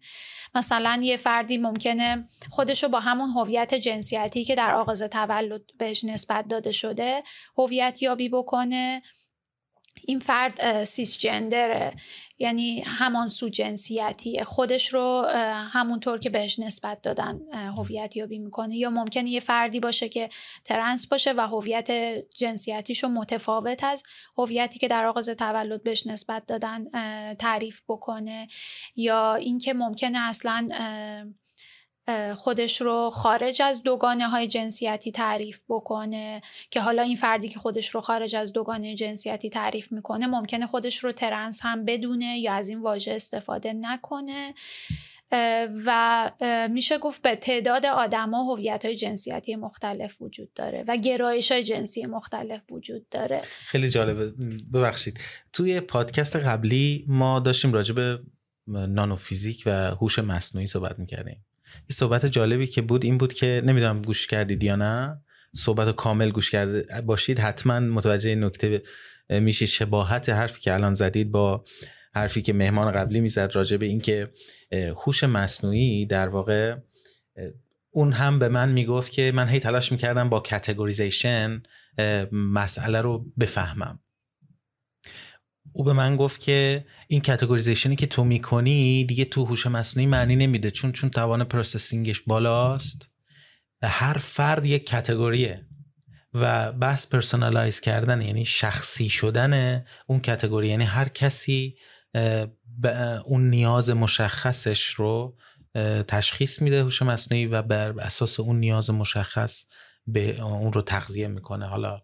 مثلا یه فردی ممکنه خودش رو با همون هویت جنسیتی که در آغاز تولد بهش نسبت داده شده هویت یابی بکنه. این فرد سیس جندره یعنی همان سو جنسیتی خودش رو همونطور که بهش نسبت دادن هویت یابی می‌کنه. یا ممکنه یه فردی باشه که ترنس باشه و هویت جنسیتیشو متفاوت از هویتی که در آغاز تولد بهش نسبت دادن تعریف بکنه. یا اینکه ممکنه اصلا خودش رو خارج از دوگانه های جنسیتی تعریف بکنه که حالا این فردی که خودش رو خارج از دوگانه جنسیتی تعریف می‌کنه ممکنه خودش رو ترنس هم بدونه یا از این واژه استفاده نکنه. و میشه گفت به تعداد آدما هویت های جنسیتی مختلف وجود داره و گرایش های جنسی مختلف وجود داره. خیلی جالبه. ببخشید. توی پادکست قبلی ما داشتیم راجع به نانوفیزیک و هوش مصنوعی صحبت می‌کردیم. یه صحبت جالبی که بود این بود که نمی‌دونم گوش کردید یا نه. صحبت کامل گوش کرده باشید حتما متوجه نکته میشه شباهت حرفی که الان زدید با حرفی که مهمان قبلی می‌زد راجع به اینکه هوش مصنوعی در واقع اون هم به من می‌گفت که من هی تلاش می‌کردم با categorization مسئله رو بفهمم. او به من گفت که این categorization ی که تو می‌کنی دیگه تو هوش مصنوعی معنی نمیده چون چون توان processing ش بالاست. هر فرد یک category ه و بحث personalize کردن یعنی شخصی شدن اون category یعنی هر کسی اون نیاز مشخصش رو تشخیص میده هوش مصنوعی و بر اساس اون نیاز مشخص به اون رو تغذیه می‌کنه. حالا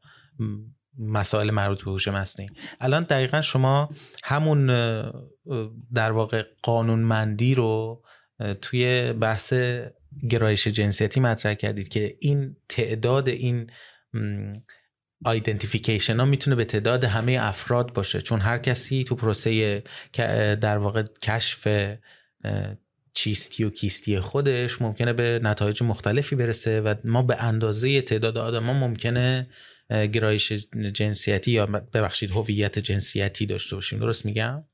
مسائل مربوط به هوش مصنوعی. الان دقیقا شما همون در واقع قانونمندی رو توی بحث گرایش جنسیتی مطرح کردید که این تعداد این آیدنتیفیکیشن ها می‌تونه به تعداد همه افراد باشه. چون هر کسی تو پروسه در واقع کشف چیستی و کیستی خودش ممکنه به نتایج مختلفی برسه و ما به اندازه تعداد آدم ممکنه گرایش جنسیتی یا ببخشید هویت جنسیتی داشته باشیم. درست میگم؟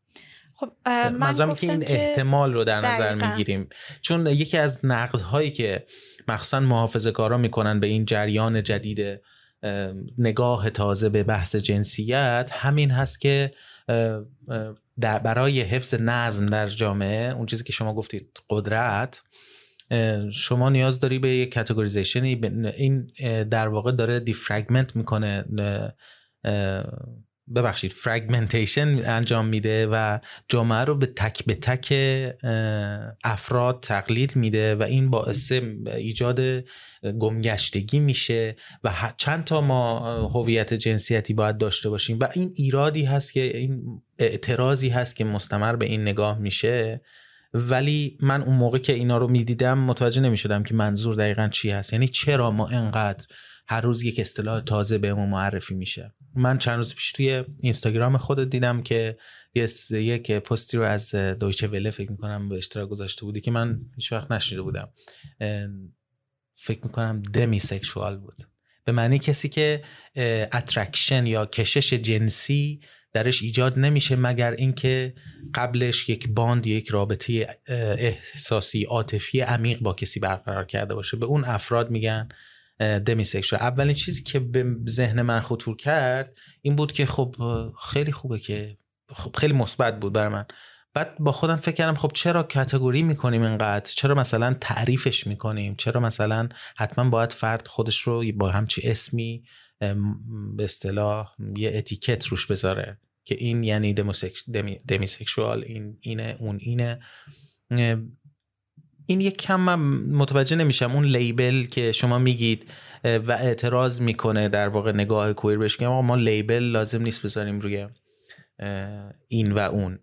خب من که این احتمال رو در نظر می‌گیریم. چون یکی از نقدهایی که مخصوصا محافظه کارا می‌کنن به این جریان جدید نگاه تازه به بحث جنسیت همین هست که برای حفظ نظم در جامعه اون چیزی که شما گفتید قدرت شما نیاز داری به یک کاتگوریزیشنی این در واقع داره دیفرگمنت می‌کنه ببخشید فرگمنتیشن انجام میده و جامعه رو به تک به تک افراد تقلید میده و این باعث ایجاد گمگشتگی میشه و چند تا ما هویت جنسیتی باید داشته باشیم و این ایرادی هست که این اعتراضی هست که مستمر به این نگاه میشه. ولی من اون موقع که اینا رو می‌دیدم متوجه نمی‌شدم که منظور دقیقا چی هست. یعنی چرا ما انقدر هر روز یک اصطلاح تازه بهمون معرفی میشه. من چند روز پیش توی اینستاگرام خودت دیدم که یک پستی رو از دویچه وله فکر می‌کنم به اشتراک گذاشته بودی که من هیچ وقت نشنیده بودم. فکر می‌کنم demisexual بود. به معنی کسی که attraction یا کشش جنسی درش ایجاد نمیشه مگر اینکه قبلش یک bond یک رابطه احساسی عاطفی عمیق با کسی برقرار کرده باشه. به اون افراد میگن دمیسکشوال اولین چیزی که به ذهن من خطور کرد این بود که خب خیلی خوبه که خب خیلی مثبت بود برای من. بعد با خودم فکر کردم خب چرا کاتگوری می‌کنیم اینقدر؟ چرا مثلا تعریفش می‌کنیم؟ چرا مثلا حتما باید فرد خودش رو با همچی اسمی به اصطلاح یه اتیکت روش بذاره که این یعنی دمیسکشوال این اینه اون اینه. این یک کم من متوجه نمیشم. اون لیبل که شما میگید و اعتراض می‌کنه در واقع نگاه کویر بهش میگم ما لیبل لازم نیست بذاریم روی این و اون.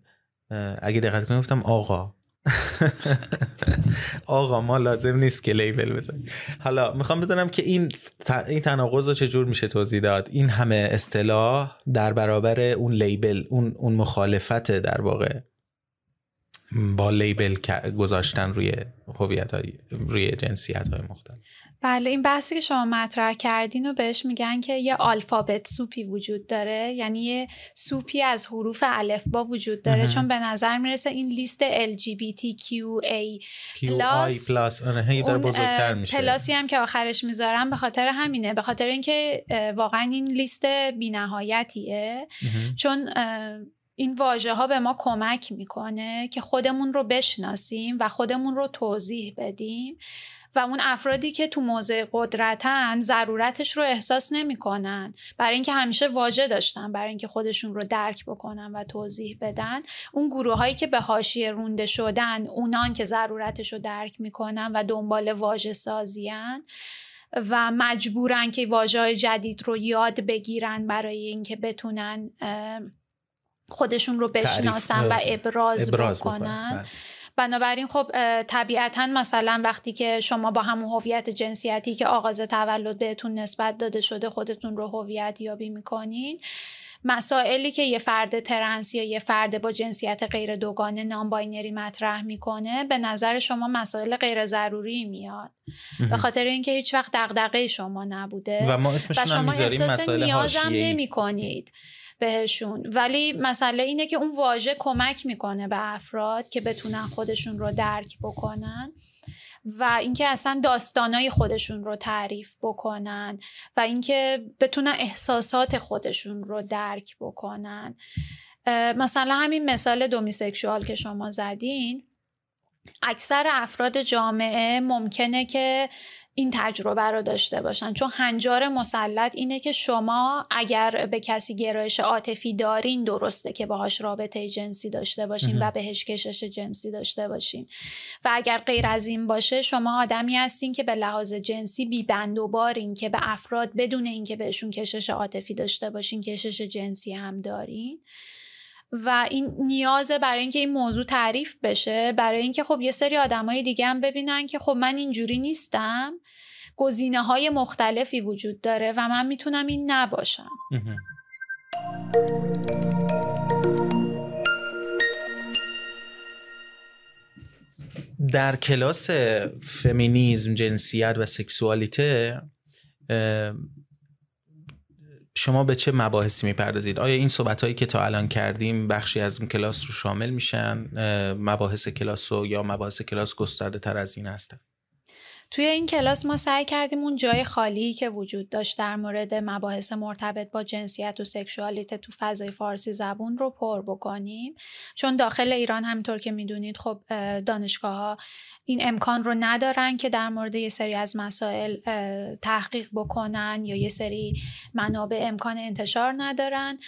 اگه دقت کنیم گفتم آقا آقا ما لازم نیست که لیبل بزنیم. حالا می‌خوام بدونم که این این تناقض رو چجور میشه توضیح داد؟ این همه اصطلاح در برابر اون لیبل اون اون مخالفت در واقع با label گذاشتن روی هویت روی جنسیت های مختلف. بله این بحثی که شما مطرح کردین و بهش میگن که یه alphabet soup ی وجود داره یعنی یه سوپی از حروف الفبا وجود داره چون به نظر می‌رسه این لیست LGBTQA پلاس آره، بزرگتر میشه. plus ی هم که آخرش می‌ذارم به خاطر همینه به خاطر اینکه واقعا این لیست بینهایتیه. چون این واژه ها به ما کمک می‌کنه که خودمون رو بشناسیم و خودمون رو توضیح بدیم. و اون افرادی که تو موضع قدرتن ضرورتش رو احساس نمی‌کنن. برای اینکه همیشه واژه داشتن برای اینکه خودشون رو درک بکنن و توضیح بدن. اون گروه هایی که به حاشیه رونده شدن اونان که ضرورتش رو درک می‌کنن و دنبال واژه سازیان و مجبورن که واژه های جدید رو یاد بگیرن برای اینکه بتونن خودشون رو بشناسن و ابراز, ابراز بکنن. بله. بنابراین خب طبیعتا مثلا وقتی که شما با همون هویت جنسیتی که آغاز تولد بهتون نسبت داده شده خودتون رو هویت یابی می‌کنین مسائلی که یه فرد trans یا یه فرد با جنسیت غیر دوگانه non-binary مطرح می‌کنه به نظر شما مسائل غیر ضروری میاد. به خاطر اینکه هیچ وقت دغدغه شما نبوده و ما اسمشون هم می‌ذاریم مسائل نیازم نمی کنید بهشون. ولی مسئله اینه که اون واژه کمک می‌کنه به افراد که بتونن خودشون رو درک بکنن و اینکه اصلا داستانای خودشون رو تعریف بکنن و اینکه بتونن احساسات خودشون رو درک بکنن. مثلا همین مثال دومیسکشوال که شما زدین اکثر افراد جامعه ممکنه که این تجربه رو داشته باشن. چون هنجار مسلط اینه که شما اگر به کسی گرایش عاطفی دارین درسته که باهاش رابطه جنسی داشته باشین و بهش کشش جنسی داشته باشین. و اگر غیر از این باشه شما آدمی هستین که به لحاظ جنسی بی بند و بارین که به افراد بدون اینکه بهشون کشش عاطفی داشته باشین کشش جنسی هم دارین. و این نیازه برای اینکه این موضوع تعریف بشه برای اینکه خب یه سری آدمای دیگه هم ببینن که خب من اینجوری نیستم. گزینه های مختلفی وجود داره و من می‌تونم این نباشم. در کلاس فمینیزم جنسیت و سکسوالیته شما به چه مباحثی می‌پردازید؟ آیا این صحبت هایی که تا الان کردیم بخشی از اون کلاس رو شامل میشن؟ مباحث کلاس رو یا مباحث کلاس گسترده تر از این هستن؟ توی این کلاس ما سعی کردیم اون جای خالی که وجود داشت در مورد مباحث مرتبط با جنسیت و سکشوالیته تو فضای فارسی زبون رو پر بکنیم. چون داخل ایران همینطور که می‌دونید خب دانشگاه ها این امکان رو ندارن که در مورد یه سری از مسائل تحقیق بکنن یا یه سری منابع امکان انتشار ندارن.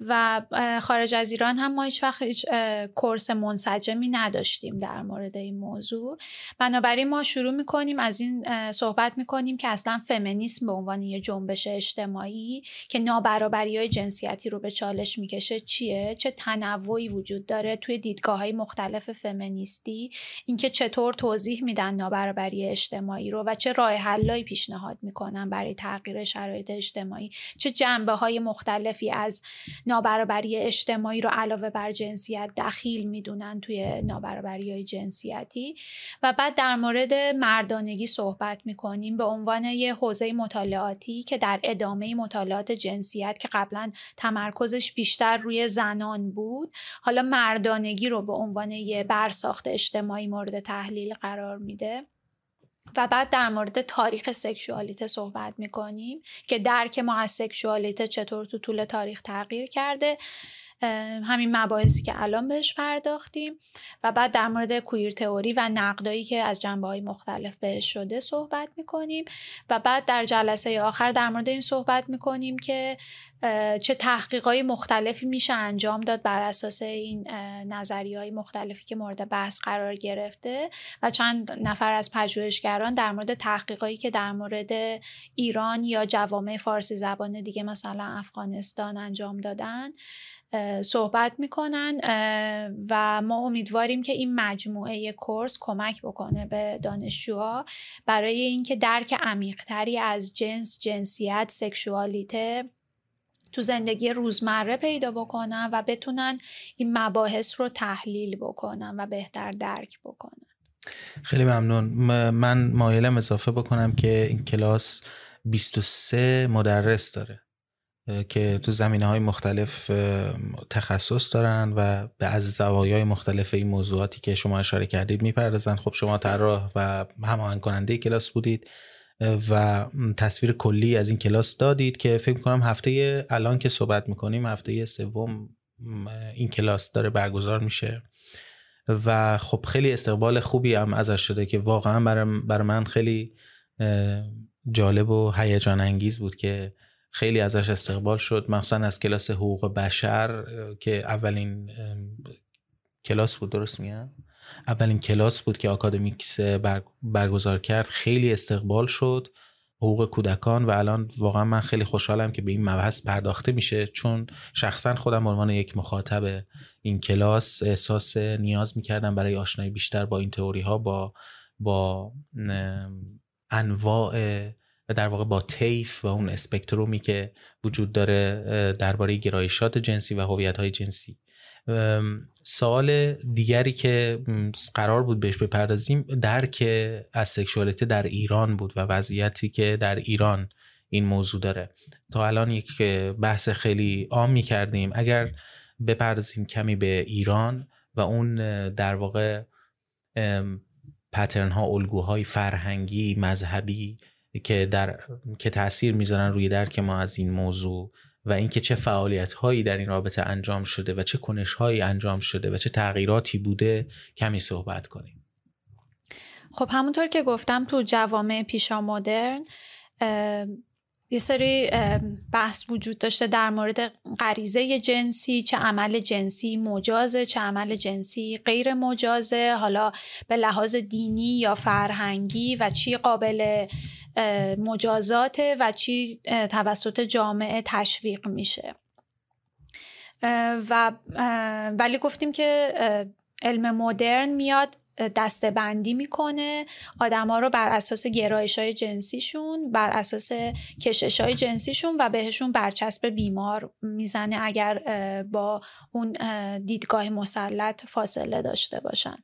و خارج از ایران هم ما هیچ وقت هیچ کورس منسجمی نداشتیم در مورد این موضوع. بنابراین ما شروع می‌کنیم از این صحبت می‌کنیم که اصلا فمینیسم به عنوان یه جنبش اجتماعی که نابرابری های جنسیتی رو به چالش می‌کشه چیه؟ چه تنوعی وجود داره توی دیدگاه های مختلف فمینیستی؟ اینکه چطور توضیح میدن نابرابری اجتماعی رو و چه راه حلایی پیشنهاد می‌کنن برای تغییر شرایط اجتماعی؟ چه جنبه های مختلفی از نابرابری اجتماعی رو علاوه بر جنسیت دخیل می‌دونن توی نابرابری های جنسیتی. و بعد در مورد مردانگی صحبت می‌کنیم به عنوان یه حوزه مطالعاتی که در ادامه مطالعات جنسیت که قبلا تمرکزش بیشتر روی زنان بود حالا مردانگی رو به عنوان یه برساخت اجتماعی مورد تحلیل قرار میده. و بعد در مورد تاریخ سکشوالیته صحبت می‌کنیم که درک ما از سکشوالیته چطور تو طول تاریخ تغییر کرده همین مباحثی که الان بهش پرداختیم و بعد در مورد کویر تئوری و نقدایی که از جنبه های مختلف بهش شده صحبت می‌کنیم و بعد در جلسه آخر در مورد این صحبت می‌کنیم که چه تحقیقات مختلفی میشه انجام داد بر اساس این نظری های مختلفی که مورد بحث قرار گرفته و چند نفر از پژوهشگران در مورد تحقیقاتی که در مورد ایران یا جوامع فارسی زبان دیگه مثلا افغانستان انجام دادن صحبت می‌کنن و ما امیدواریم که این مجموعه کورس کمک بکنه به دانشجوها برای اینکه درک عمیقتری از جنس جنسیت سکشوالیته تو زندگی روزمره پیدا بکنن و بتونن این مباحث رو تحلیل بکنن و بهتر درک بکنن. خیلی ممنون. من مایلم اضافه بکنم که این کلاس 23 مدرس داره که تو زمینه های مختلف تخصص دارن و به از زوایای مختلف این موضوعاتی که شما اشاره کردید می‌پردازن. خب شما طراح و هماهنگ کننده کلاس بودید. و تصویر کلی از این کلاس دادید که فکر می‌کنم هفته الان که صحبت می‌کنیم هفته سوم این کلاس داره برگزار میشه. و خب خیلی استقبال خوبی هم ازش شده که واقعا برای من خیلی جالب و هیجان انگیز بود که خیلی ازش استقبال شد مخصوصا از کلاس حقوق بشر که اولین کلاس بود درست میگم؟ اولین کلاس بود که آکادمی سکس برگزار کرد. خیلی استقبال شد. حقوق کودکان و الان واقعا من خیلی خوشحالم که به این مبحث پرداخته میشه چون شخصا خودم به عنوان یک مخاطب این کلاس احساس نیاز می‌کردم برای آشنایی بیشتر با این تئوری ها با با انواع و در واقع با طیف و اون spectrum ی که وجود داره درباره گرایشات جنسی و هویت های جنسی. سوال دیگری که قرار بود بهش بپردازیم درک از سکشوالیته در ایران بود و وضعیتی که در ایران این موضوع داره. تا الان یک بحث خیلی عام کردیم اگر بپردازیم کمی به ایران و اون در واقع پترن ها الگوهای فرهنگی مذهبی که در که تاثیر می‌ذارن روی درک ما از این موضوع و اینکه چه فعالیت هایی در این رابطه انجام شده و چه کنش هایی انجام شده و چه تغییراتی بوده کمی صحبت کنیم. خب همونطور که گفتم تو جوامع پیشا مدرن یه سری بحث وجود داشته در مورد غریزه جنسی چه عمل جنسی مجازه چه عمل جنسی غیر مجازه حالا به لحاظ دینی یا فرهنگی و چی قابل مجازاته و چی توسط جامعه تشویق میشه. و ولی گفتیم که علم مدرن میاد دسته بندی می‌کنه. آدما رو بر اساس گرایش های جنسیشون بر اساس کشش های جنسیشون و بهشون برچسب بیمار می‌زنه اگر با اون دیدگاه مسلط فاصله داشته باشن.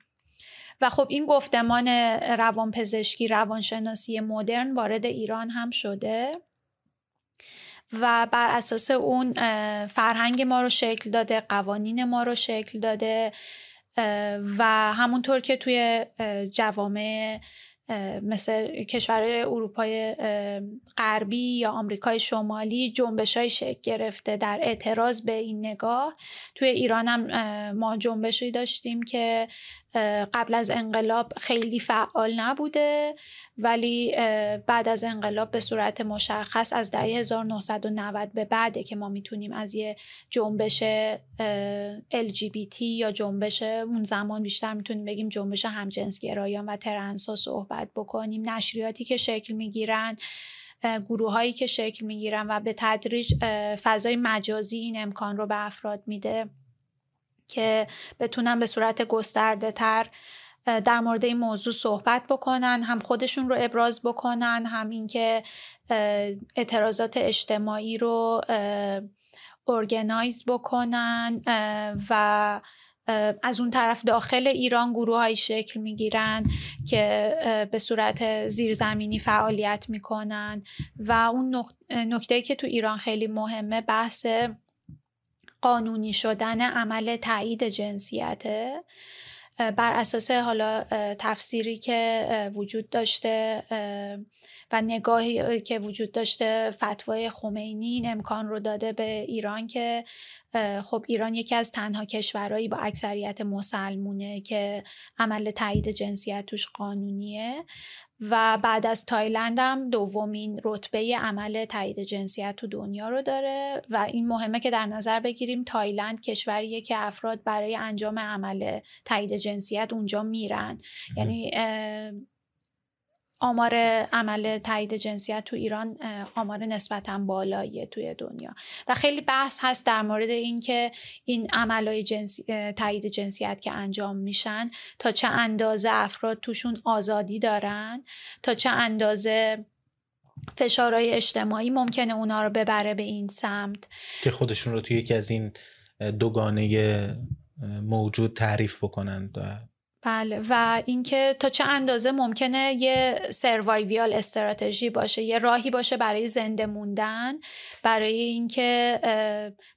و خب این گفتمان روانپزشکی روانشناسی مدرن وارد ایران هم شده و بر اساس اون فرهنگ ما رو شکل داده قوانین ما رو شکل داده و همونطور که توی جوامع مثل کشور اروپای غربی یا آمریکای شمالی جنبش های شکل گرفته در اعتراض به این نگاه. توی ایران هم ما جنبشی داشتیم که قبل از انقلاب خیلی فعال نبوده ولی بعد از انقلاب به صورت مشخص از دهه 1990 به بعده که ما می‌تونیم از یه جنبش LGBT یا جنبش اون زمان بیشتر می‌تونیم بگیم جنبش همجنسگرایان و ترنس ها صحبت بکنیم. نشریاتی که شکل می‌گیرن گروه هایی که شکل می‌گیرن و به تدریج فضای مجازی این امکان رو به افراد میده که بتونن به صورت گسترده تر در مورد این موضوع صحبت بکنن هم خودشون رو ابراز بکنن هم اینکه اعتراضات اجتماعی رو ارگنایز بکنن و از اون طرف داخل ایران گروه های شکل می‌گیرن که به صورت زیرزمینی فعالیت می‌کنن و اون نکته که تو ایران خیلی مهمه بحث قانونی شدن عمل تایید جنسیته. بر اساس حالا تفسیری که وجود داشته و نگاهی که وجود داشته فتوای خمینی این امکان رو داده به ایران که خب ایران یکی از تنها کشورهایی با اکثریت مسلمونه که عمل تایید جنسیت توش قانونیه. و بعد از تایلند هم دومین رتبه عمل تایید جنسیت تو دنیا رو داره و این مهمه که در نظر بگیریم تایلند کشوریه که افراد برای انجام عمل تایید جنسیت اونجا میرن. یعنی آمار عمل تایید جنسیت تو ایران آمار نسبتا بالاییه توی دنیا. و خیلی بحث هست در مورد اینکه این عملهای جنسی، تایید جنسیت که انجام میشن تا چه اندازه افراد توشون آزادی دارن تا چه اندازه فشارهای اجتماعی ممکنه اونا رو ببره به این سمت. که خودشون رو توی یکی از این دوگانه موجود تعریف بکنن بله و اینکه تا چه اندازه ممکنه یه سروایویال استراتژی باشه یه راهی باشه برای زنده موندن برای اینکه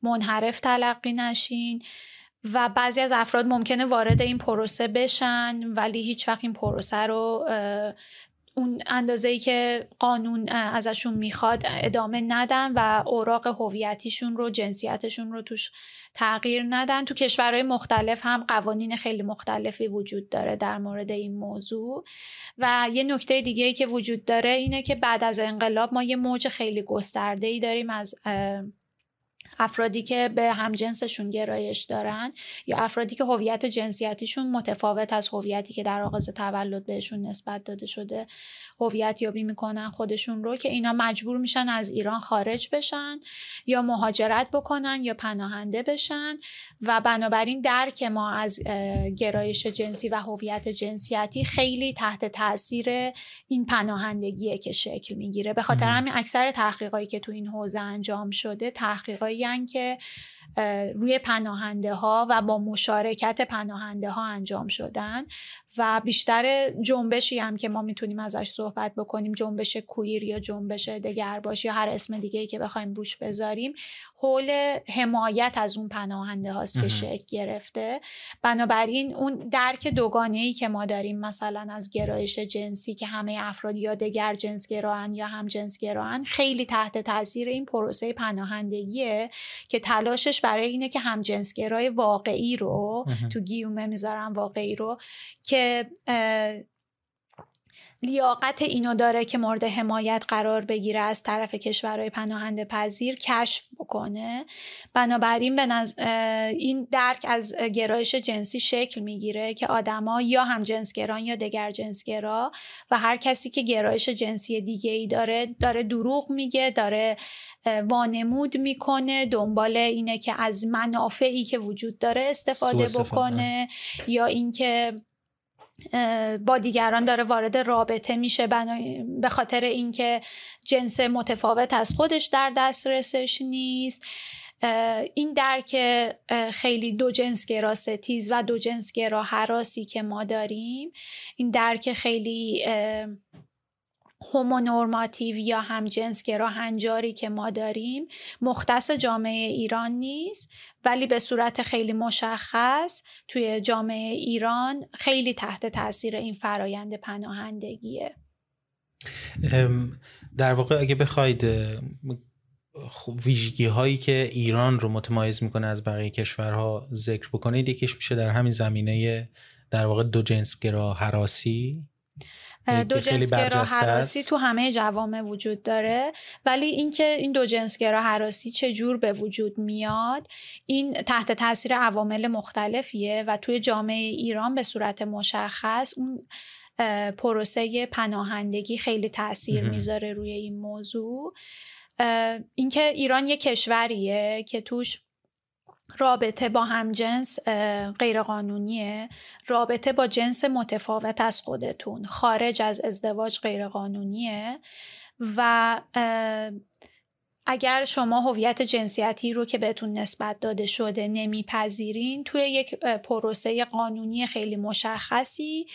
منحرف تلقی نشین و بعضی از افراد ممکنه وارد این پروسه بشن ولی هیچ وقت این پروسه رو اون اندازه ای که قانون ازشون می‌خواد ادامه ندن و اوراق هویتیشون رو جنسیتشون رو توش تغییر ندن. تو کشورهای مختلف هم قوانین خیلی مختلفی وجود داره در مورد این موضوع. و یه نکته دیگه ای که وجود داره اینه که بعد از انقلاب ما یه موج خیلی گسترده ای داریم از افرادی که به همجنسشون گرایش دارن یا افرادی که هویت جنسیتیشون متفاوت از هویتی که در آغاز تولد بهشون نسبت داده شده. هویت یابی می‌کنن خودشون رو که اینا مجبور میشن از ایران خارج بشن یا مهاجرت بکنن یا پناهنده بشن. و بنابراین درک ما از گرایش جنسی و هویت جنسیتی خیلی تحت تاثیر این پناهندگیه که شکل می‌گیره. به خاطر همین اکثر تحقیقایی که تو این حوزه انجام شده تحقیقایی که روی پناهنده ها و با مشارکت پناهنده ها انجام شدن. و بیشتر جنبشی هم که ما می‌تونیم ازش صحبت بکنیم جنبش کویر یا جنبش دگرباش یا هر اسم دیگه ای که بخوایم روش بذاریم حول حمایت از اون پناهنده هاست که شکل گرفته. بنابراین اون درک دوگانه ای که ما داریم مثلا از گرایش جنسی که همه افراد یا دگر جنس گراهن یا هم جنس گراهن خیلی تحت تاثیر این پروسه پناهندگیه که تلاشش برای اینه که هم جنس گرای واقعی رو تو گیومه می‌ذارم واقعی رو که لیاقت اینو داره که مورد حمایت قرار بگیره از طرف کشورهای پناهنده پذیر کشف بکنه بنابراین به این درک از گرایش جنسی شکل می‌گیره که آدما یا هم جنسگران یا دگر جنسگرا و هر کسی که گرایش جنسی دیگه ای داره داره دروغ میگه داره وانمود می‌کنه دنبال اینه که از منافعی که وجود داره استفاده, استفاده. بکنه یا اینکه با دیگران داره وارد رابطه میشه به خاطر اینکه جنس متفاوت از خودش در دسترسش نیست. این درک خیلی دو جنس گرا ستیز و دو جنس حراسی که ما داریم این درک خیلی هومونورماتیو یا همجنسگرا هنجاری که ما داریم مختص جامعه ایران نیست ولی به صورت خیلی مشخص توی جامعه ایران خیلی تحت تاثیر این فرایند پناهندگیه. در واقع اگه بخواید ویژگی هایی که ایران رو متمایز می‌کنه از بقیه کشورها ذکر بکنید یکیش میشه در همین زمینه در واقع دو جنسگرا حراسی. دو جنسگرا حراسی تو همه جوامع وجود داره. ولی اینکه این دو جنسگرا حراسی چه جور به وجود میاد این تحت تاثیر عوامل مختلفیه و توی جامعه ایران به صورت مشخص اون پروسه پناهندگی خیلی تاثیر می‌ذاره روی این موضوع. اینکه ایران یه کشوریه که توش رابطه با همجنس غیرقانونیه. رابطه با جنس متفاوت از خودتون خارج از ازدواج غیرقانونیه. و اگر شما هویت جنسیتی رو که بهتون نسبت داده شده نمیپذیرین توی یک پروسه قانونی خیلی مشخصی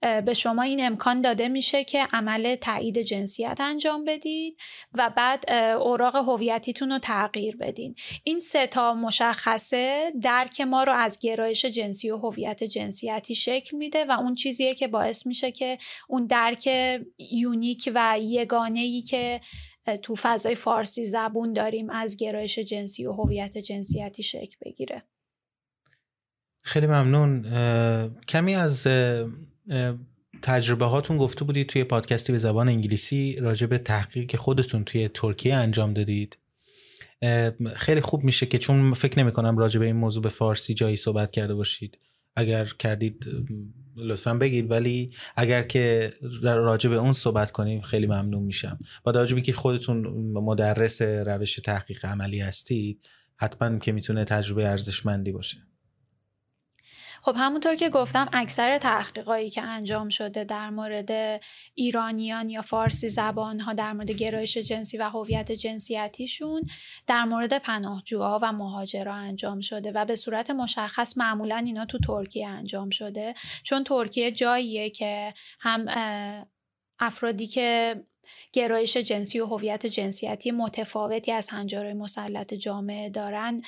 به شما این امکان داده میشه که عمل تایید جنسیت انجام بدید و بعد اوراق هویتیتون رو تغییر بدین. این سه تا مشخصه درک ما رو از گرایش جنسی و هویت جنسیتی شکل میده و اون چیزیه که باعث میشه که اون درک یونیک و یگانه ای که تو فضای فارسی زبون داریم از گرایش جنسی و هویت جنسیتی شکل بگیره. خیلی ممنون. کمی از تجربه هاتون گفته بودید توی پادکستی به زبان انگلیسی راجع به تحقیقی که خودتون توی ترکیه انجام دادید. خیلی خوب میشه که چون فکر نمی کنم راجع به این موضوع به فارسی جایی صحبت کرده باشید. اگر کردید لطفا بگید ولی اگر که راجع به اون صحبت کنیم خیلی ممنون میشم. با توجه که خودتون مدرس روش تحقیق عملی هستید حتما که می‌تونه تجربه ارزشمندی باشه. خب همونطور که گفتم اکثر تحقیقایی که انجام شده در مورد ایرانیان یا فارسی زبان ها در مورد گرایش جنسی و هویت جنسیتیشون در مورد پناهجوها و مهاجرا انجام شده و به صورت مشخص معمولا اینا تو ترکیه انجام شده. چون ترکیه جاییه که هم افرادی که گرایش جنسی و هویت جنسیتی متفاوتی از هنجارهای مسلط جامعه دارن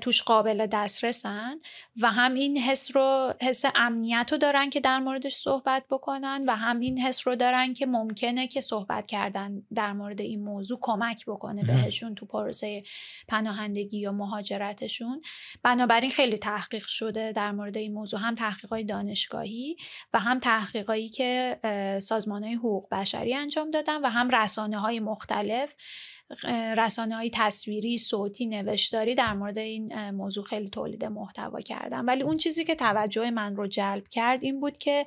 توش قابل دسترسن و هم این حس رو حس امنیت رو دارن که در موردش صحبت بکنن و هم این حس رو دارن که ممکنه که صحبت کردن در مورد این موضوع کمک بکنه بهشون تو پروسه پناهندگی یا مهاجرتشون. بنابراین خیلی تحقیق شده در مورد این موضوع هم تحقیقات دانشگاهی و هم تحقیقایی که سازمان های حقوق بشری انجام دادن و هم رسانه های مختلف. رسانه های تصویری صوتی نوشتاری در مورد این موضوع خیلی تولید محتوا کردم ولی اون چیزی که توجه من رو جلب کرد این بود که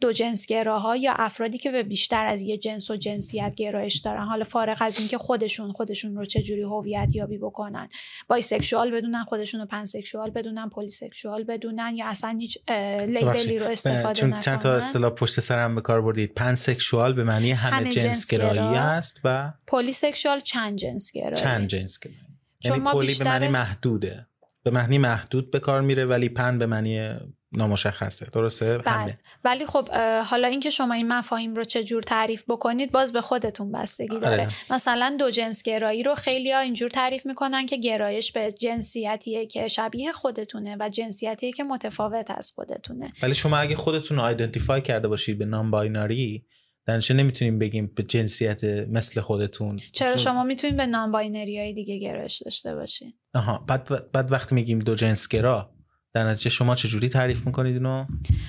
دو جنسگراها یا افرادی که به بیشتر از یه جنس و جنسیت گرایش دارن حالا فارغ از اینکه خودشون خودشون رو چجوری هویت یابی بکنن. bisexual بدونن خودشون رو pansexual بدونن polysexual بدونن یا اصلا هیچ label ی رو استفاده چون چند تا اصطلاح پشت سرم به کار بردید. pansexual به معنی همه, همه جنس گرایی است و polysexual چند جنس گرایی؟ چند جنس گرایی یعنی poly به معنی محدوده. به معنی محدود به کار میره ولی pan به معنی نامشخصه. درسته؟ بله. ولی خب حالا اینکه شما این مفاهیم رو چه جور تعریف بکنید باز به خودتون بستگی داره. آره. مثلا دو جنس گرایی رو خیلی ها اینجور تعریف می‌کنن که گرایش به جنسیتیه که شبیه خودتونه و جنسیتیه که متفاوت از خودتونه. ولی شما اگه خودتون رو identify کرده باشید به non-binary در نتیجه نمی‌تونیم بگیم به جنسیت مثل خودتون. چرا شما می‌تونید به non-binary های دیگه گرایش داشته باشین؟ آها بعد بعد وقتی میگیم دو جنس گرا در نتیجه شما چجوری تعریف می‌کنید اینو؟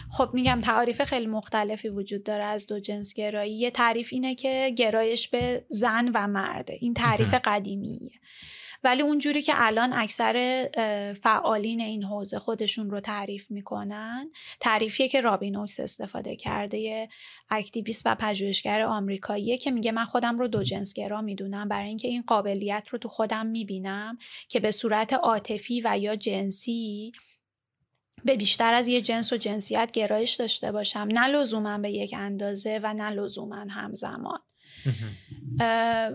خب میگم تعریف خیلی مختلفی وجود داره از دو جنس گرایی یه تعریف اینه که گرایش به زن و مرده. این تعریف قدیمیه. ولی اونجوری که الان اکثر فعالین این حوزه خودشون رو تعریف می‌کنن تعریفیه که رابین اوکس استفاده کرده اکتیویست و پژوهشگر آمریکاییه که میگه من خودم رو دو جنسگرا می‌دونم. برای اینکه این قابلیت رو تو خودم می‌بینم که به صورت عاطفی و یا جنسی به بیشتر از یه جنس و جنسیت گرایش داشته باشم. نه لزوما به یک اندازه و نه لزوما همزمان.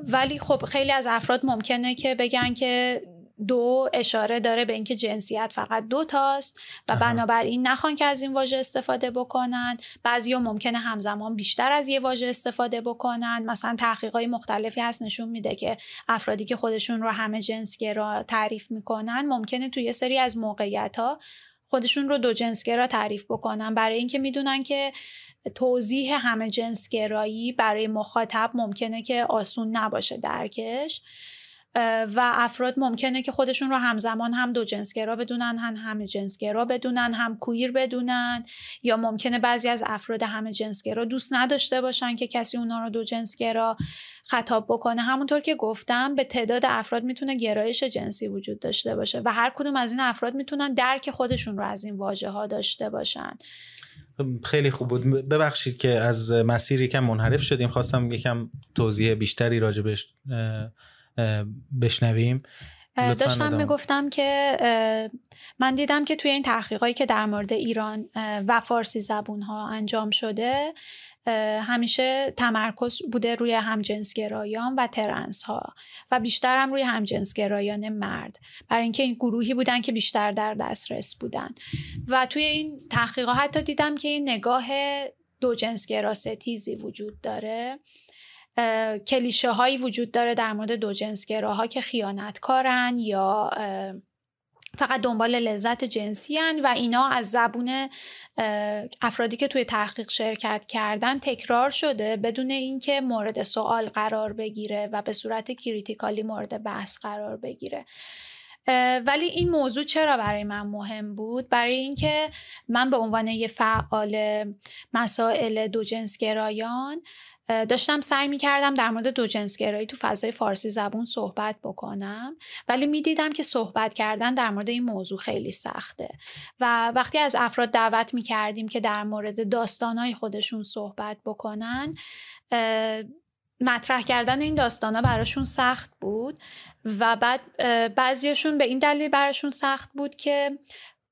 ولی خب خیلی از افراد ممکنه که بگن که دو اشاره داره به اینکه جنسیت فقط دو تاست و بنابراین نخوان که از این واژه استفاده بکنن. بعضیا ممکنه همزمان بیشتر از یه واژه استفاده بکنن. مثلا تحقیقات مختلفی هست نشون میده که افرادی که خودشون رو همه جنسگرا تعریف می‌کنن ممکنه توی یه سری از موقعیت ها خودشون رو دو جنسگرا تعریف بکنن. برای اینکه می‌دونن که توضیح همه جنسگرایی برای مخاطب ممکنه که آسون نباشه درکش و افراد ممکنه که خودشون رو همزمان هم دو جنسگرا بدونن هم همه جنسگرا بدونن هم کویر بدونن یا ممکنه بعضی از افراد همه جنسگرا دوست نداشته باشن که کسی اونا رو دو جنسگرا خطاب بکنه. همونطور که گفتم به تعداد افراد می‌تونه گرایش جنسی وجود داشته باشه و هر کدوم از این افراد می‌تونن درک خودشون رو از این واژه ها داشته باشن. خیلی خوب بود. ببخشید که از مسیر یکم منحرف شدیم. خواستم یکم توضیح بیشتری راجبش بشنویم. داشتم می‌گفتم که من دیدم که توی این تحقیقایی که در مورد ایران و فارسی زبون ها انجام شده همیشه تمرکز بوده روی همجنسگرایان و ترنس ها و بیشتر هم روی همجنسگرایان مرد. برای اینکه این گروهی بودن که بیشتر در دسترس بودن. و توی این تحقیقات حتی دیدم که این نگاه دو جنسگرا ستیزی وجود داره. کلیشه هایی وجود داره در مورد دو جنسگراها که خیانتکارن یا فقط دنبال لذت جنسی هن و اینا از زبون افرادی که توی تحقیق شرکت کردن تکرار شده بدون اینکه مورد سوال قرار بگیره و به صورت کریتیکالی مورد بحث قرار بگیره. ولی این موضوع چرا برای من مهم بود؟ برای اینکه من به عنوان یه فعال مسائل دو گرایان داشتم سعی می کردم در مورد دو جنسگرایی تو فضای فارسی زبون صحبت بکنم ولی می‌دیدم که صحبت کردن در مورد این موضوع خیلی سخته و وقتی از افراد دعوت می کردیم که در مورد داستانهای خودشون صحبت بکنن مطرح کردن این داستانا براشون سخت بود و بعد بعضیاشون به این دلیل براشون سخت بود که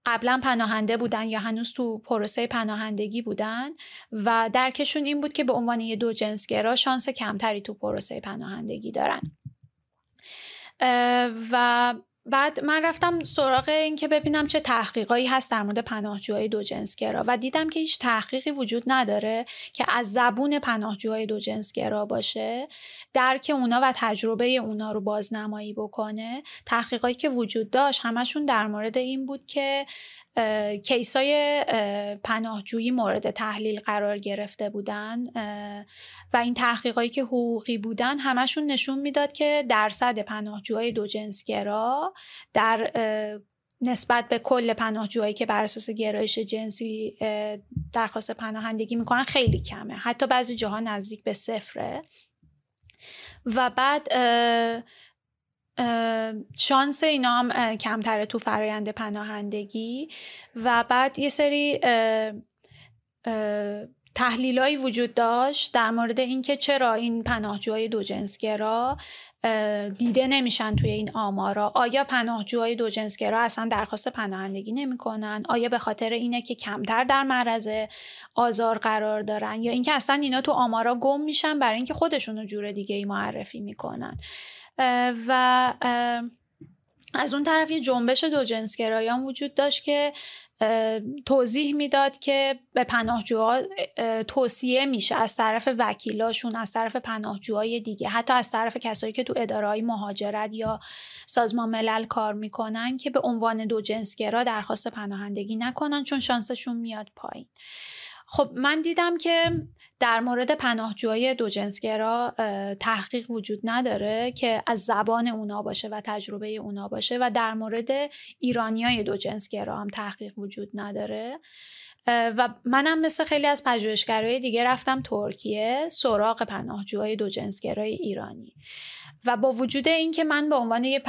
قبلا پناهنده بودن یا هنوز تو پروسه پناهندگی بودن و درکشون این بود که به عنوان یه دو جنسگرا شانس کمتری تو پروسه پناهندگی دارن. و بعد من رفتم سراغ این که ببینم چه تحقیقایی هست در مورد پناهجوهای دو جنسگرا و دیدم که هیچ تحقیقی وجود نداره که از زبون پناهجوهای دو جنسگرا باشه درک اونا و تجربه اونا رو بازنمایی بکنه. تحقیقایی که وجود داشت همشون در مورد این بود که کیسای پناهجویی مورد تحلیل قرار گرفته بودن و این تحقیقایی که حقوقی بودن همشون نشون می‌داد که درصد پناهجوهای دو جنسگرا در نسبت به کل پناهجوهایی که بر اساس گرایش جنسی درخواست پناهندگی می‌کنن خیلی کمه. حتی بعضی جاها نزدیک به صفره. و بعد شانس اینا هم کمتره تو فرایند پناهندگی. و بعد یه سری تحلیلایی وجود داشت در مورد اینکه چرا این پناهجوهای دو جنسگرا دیده نمیشن توی این آمارا. آیا پناهجوهای دو جنسگرا اصلا درخواست پناهندگی نمی‌کنن؟ آیا به خاطر اینه که کمتر در معرض آزار قرار دارن؟ یا اینکه اصلا اینا تو آمارا گم میشن برای اینکه خودشون رو جور دیگه ای معرفی می‌کنن؟ و از اون طرف یه جنبش دو جنسگرایان وجود داشت که توضیح می‌داد که به پناهجوها توصیه میشه از طرف وکیلاشون از طرف پناهجوهای دیگه حتی از طرف کسایی که تو اداره مهاجرت یا سازمان ملل کار می‌کنن که به عنوان دو جنسگرا درخواست پناهندگی نکنن چون شانسشون میاد پایین. خب من دیدم که در مورد پناهجوهای دو جنسگرا تحقیق وجود نداره که از زبان اونا باشه و تجربه اونا باشه و در مورد ایرانیای دو جنسگرا هم تحقیق وجود نداره. و منم مثل خیلی از پژوهشگرای دیگه رفتم ترکیه سراغ پناهجوهای دو جنسگرای ایرانی. و با وجود اینکه من به عنوان یه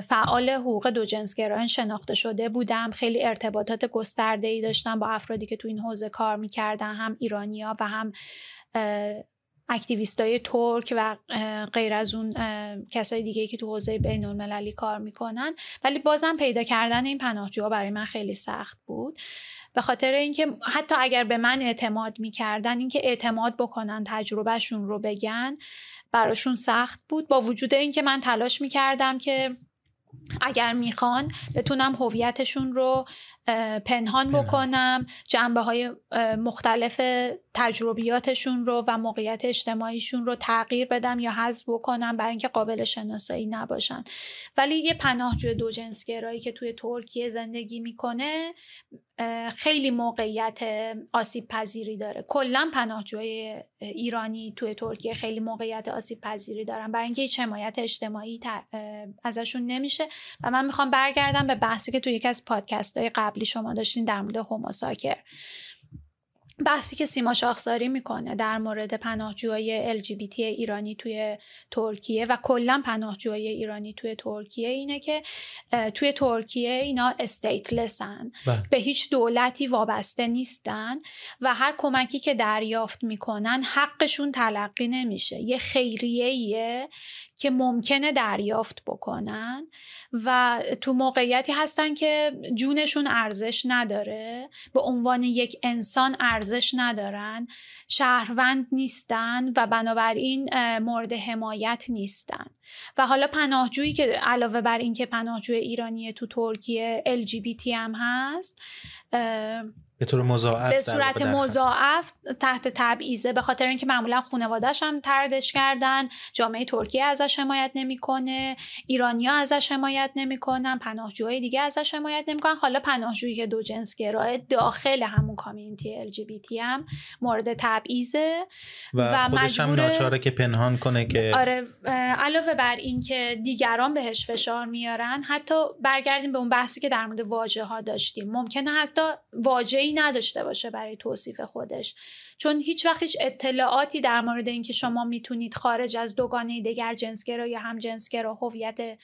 فعال حقوق دو جنسگرایان شناخته شده بودم خیلی ارتباطات گسترده ای داشتم با افرادی که تو این حوزه کار می‌کردن هم ایرانیا و هم های ترک و غیر از اون کسای دیگه که تو حوزه بین المللی کار می‌کنن. ولی بازم پیدا کردن این پناهجوها برای من خیلی سخت بود. به خاطر اینکه حتی اگر به من اعتماد می‌کردن اینکه اعتماد بکنن تجربهشون رو بگن براشون سخت بود. با وجود اینکه من تلاش می‌کردم که اگر می‌خوان بتونم هویتشون رو پنهان بکنم جنبه های مختلف تجربیاتشون رو و موقعیت اجتماعیشون رو تغییر بدم یا حذف بکنم برای اینکه قابل شناسایی نباشن. ولی یه پناهجو دو جنسگرایی که توی ترکیه زندگی می‌کنه خیلی موقعیت آسیب پذیری داره. کلا پناهجوی ایرانی توی ترکیه خیلی موقعیت آسیب پذیری دارن. برای اینکه هیچ حمایت اجتماعی ازشون نمیشه. و من می‌خوام برگردم به بحثی که توی یکی از پادکست های قبلی شما داشتین در مورد هوموساکر بحثی که سیما شاخساری می‌کنه در مورد پناهجوهای LGBT ایرانی توی ترکیه و کلا پناهجوهای ایرانی توی ترکیه اینه که توی ترکیه اینا استیتلسن بله. به هیچ دولتی وابسته نیستن و هر کمکی که دریافت می‌کنن حقشون تلقی نمیشه یه خیریه که ممکنه دریافت بکنن و تو موقعیتی هستن که جونشون ارزش نداره به عنوان یک انسان ارزش ندارن شهروند نیستن و بنابراین مورد حمایت نیستن. و حالا پناهجویی که علاوه بر اینکه پناهجوی ایرانی تو ترکیه LGBT هم هست به طور مضاعف به صورت مضاعف تحت تبعیضه به خاطر اینکه معمولا خانواده‌اش هم تردش کردن جامعه ترکیه ازش حمایت نمی‌کنه ایرانیا ازش حمایت نمی‌کنن پناهجوهای دیگه ازش حمایت نمی‌کنن. حالا پناهجویی که دو جنس گراه داخل همون کامیونیتی LGBT هم مورد تبعیضه و, و خودش هم ناچاره که پنهان کنه که آره علاوه بر اینکه دیگران بهش فشار میارن حتی برگردیم به اون بحثی که در مورد واژه ها داشتیم. ممکنه حتی واژه نداشته باشه برای توصیف خودش. چون هیچ وقت هیچ اطلاعاتی در مورد اینکه شما می‌تونید خارج از دوگانه دیگر جنسگرا یا هم جنسگرا هویت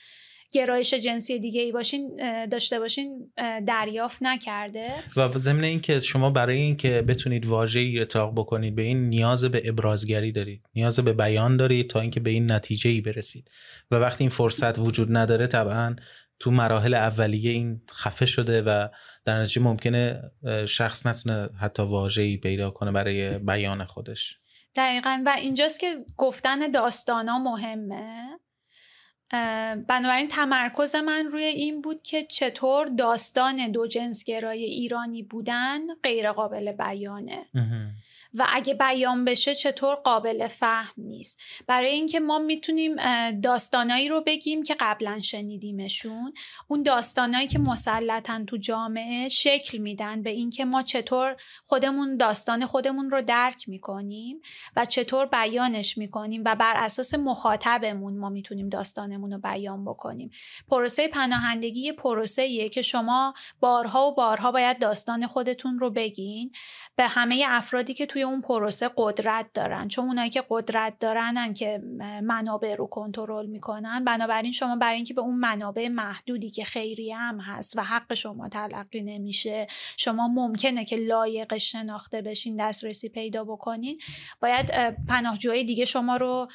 گرایش جنسی دیگه ای باشین داشته باشین دریافت نکرده. و ضمن اینکه شما برای اینکه بتونید واژه‌ای اطلاق بکنید به این نیاز به ابرازگری دارید نیاز به بیان دارید تا اینکه به این نتیجه ای برسید. و وقتی این فرصت وجود نداره طبعا تو مراحل اولیه این خفه شده و در نتیجه ممکنه شخص نتونه حتی واژه‌ای پیدا کنه برای بیان خودش. دقیقا. و اینجاست که گفتن داستانا مهمه. بنابراین تمرکز من روی این بود که چطور داستان دو جنسگرای ایرانی بودن غیر قابل بیانه و اگه بیان بشه چطور قابل فهم نیست. برای اینکه ما می‌تونیم داستانایی رو بگیم که قبلا شنیدیمشون. اون داستانایی که مسلطن تو جامعه شکل میدن به اینکه ما چطور خودمون داستان خودمون رو درک می‌کنیم و چطور بیانش می‌کنیم و بر اساس مخاطبمون ما می‌تونیم داستانمون رو بیان بکنیم. پروسه پناهندگی پروسه که شما بارها و بارها باید داستان خودتون رو بگین. به همه افرادی که توی اون پروسه قدرت دارن. چون اونایی که قدرت دارنن که منابع رو کنترل می‌کنن. بنابراین شما برای اینکه به اون منابع محدودی که خیری هم هست و حق شما تلقی نمیشه شما ممکنه که لایقش شناخته بشین دسترسی پیدا بکنین. باید پناهجوهای دیگه شما رو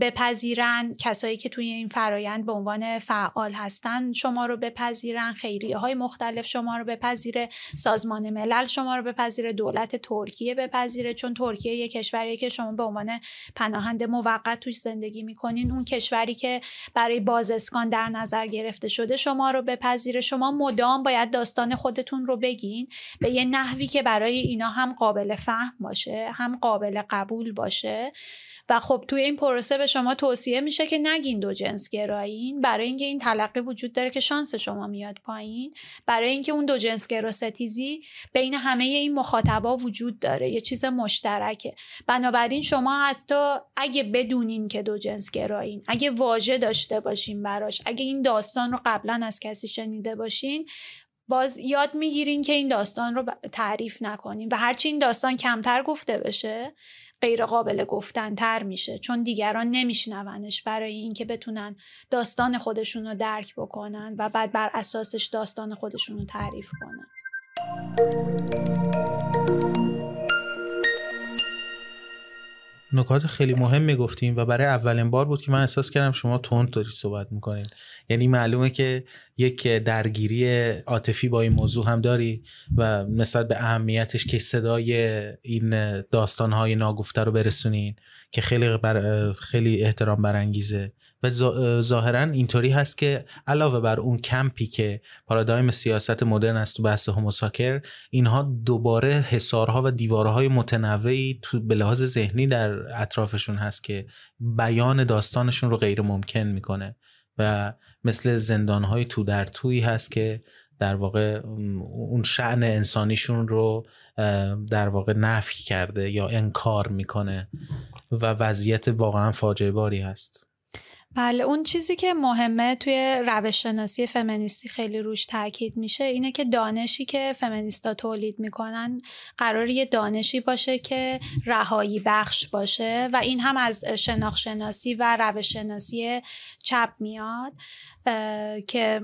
بپذیرن. کسایی که توی این فرایند به عنوان فعال هستن شما رو بپذیرن. خیریه های مختلف شما رو بپذیره. سازمان ملل شما رو بپذیره. دولت ترکیه بپذیره چون ترکیه یه کشوریه که شما به عنوان پناهنده موقت توش زندگی می‌کنین. اون کشوری که برای بازسکان در نظر گرفته شده شما رو بپذیره. شما مدام باید داستان خودتون رو بگین. به یه نحوی که برای اینا هم قابل فهم باشه هم قابل قبول باشه. و خب توی این پروسه به شما توصیه میشه که نگین دو جنس گرایین. برای اینکه این تلقی وجود داره که شانس شما میاد پایین. برای اینکه اون دو جنس ستیزی بین همه این مخاطبا وجود داره یه چیز مشترکه. بنابراین شما حتی اگه بدونین که دو جنس گرایین اگه واژه داشته باشین براش اگه این داستان رو قبلا از کسی شنیده باشین باز یاد می‌گیرین که این داستان رو تعریف نکنین. و هرچی این داستان کمتر گفته بشه غیر قابل گفتن تر میشه چون دیگران نمیشنونش برای اینکه بتونن داستان خودشون رو درک بکنن و بعد بر اساسش داستان خودشون رو تعریف کنن. نکات خیلی مهم می‌گفتیم و برای اولین بار بود که من احساس کردم شما تند داری صحبت می‌کنید. یعنی معلومه که یک درگیری عاطفی با این موضوع هم داری و نسبت به اهمیتش که صدای این داستانهای ناگفته رو برسونین که خیلی بر خیلی احترام برانگیزه. و ظاهرا اینطوری هست که علاوه بر اون کمپی که پارادایم سیاست مدرن است تو بحث هوموساکر اینها دوباره حسارها و دیوارهای متنوعی تو به لحاظ ذهنی در اطرافشون هست که بیان داستانشون رو غیر ممکن می‌کنه و مثل زندانهای تو در تویی هست که در واقع اون شعن انسانیشون رو در واقع نفی کرده یا انکار می‌کنه و وضعیت واقعا فاجعه باری هست. بله اون چیزی که مهمه توی روش شناسی فمینیستی خیلی روش تاکید میشه اینه که دانشی که فمینیستا تولید می‌کنن قرار یه دانشی باشه که رهایی بخش باشه و این هم از شناخت شناسی و روش شناسی چپ میاد که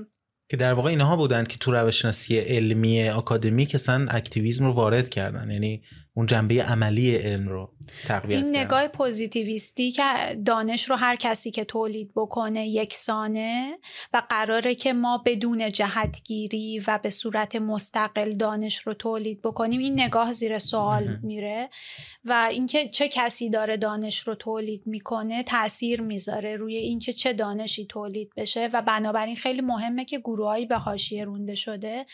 که در واقع اینها بودن که تو روش شناسی علمی اکادمیک اصلا activism رو وارد کردن. یعنی اون جنبه عملی علم رو تقویت این نگاه پوزیتیویستی که دانش رو هر کسی که تولید بکنه یکسانه و قراره که ما بدون جهتگیری و به صورت مستقل دانش رو تولید بکنیم این نگاه زیر سوال میره و اینکه چه کسی داره دانش رو تولید می‌کنه تاثیر می‌ذاره روی اینکه چه دانشی تولید بشه و بنابراین خیلی مهمه که گروهایی به حاشیه رونده شده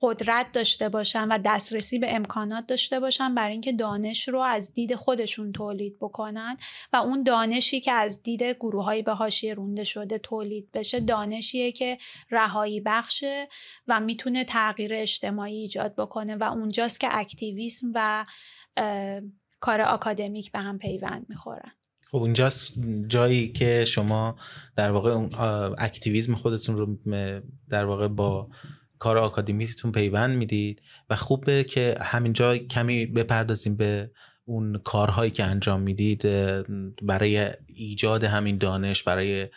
قدرت داشته باشن و دسترسی به امکانات داشته باشن برای اینکه دانش رو از دید خودشون تولید بکنن و اون دانشی که از دید گروه های به حاشیه رونده شده تولید بشه دانشیه که رهایی بخشه و می‌تونه تغییر اجتماعی ایجاد بکنه و اونجاست که اکتیویسم و کار آکادمیک به هم پیوند می‌خورن. خب اونجاست جایی که شما در واقع اکتیویزم خودتون رو در واقع با کار آکادمیتون پیوند می‌دید و خوبه که همینجا کمی بپردازیم به اون کارهایی که انجام می‌دید برای ایجاد همین دانش برای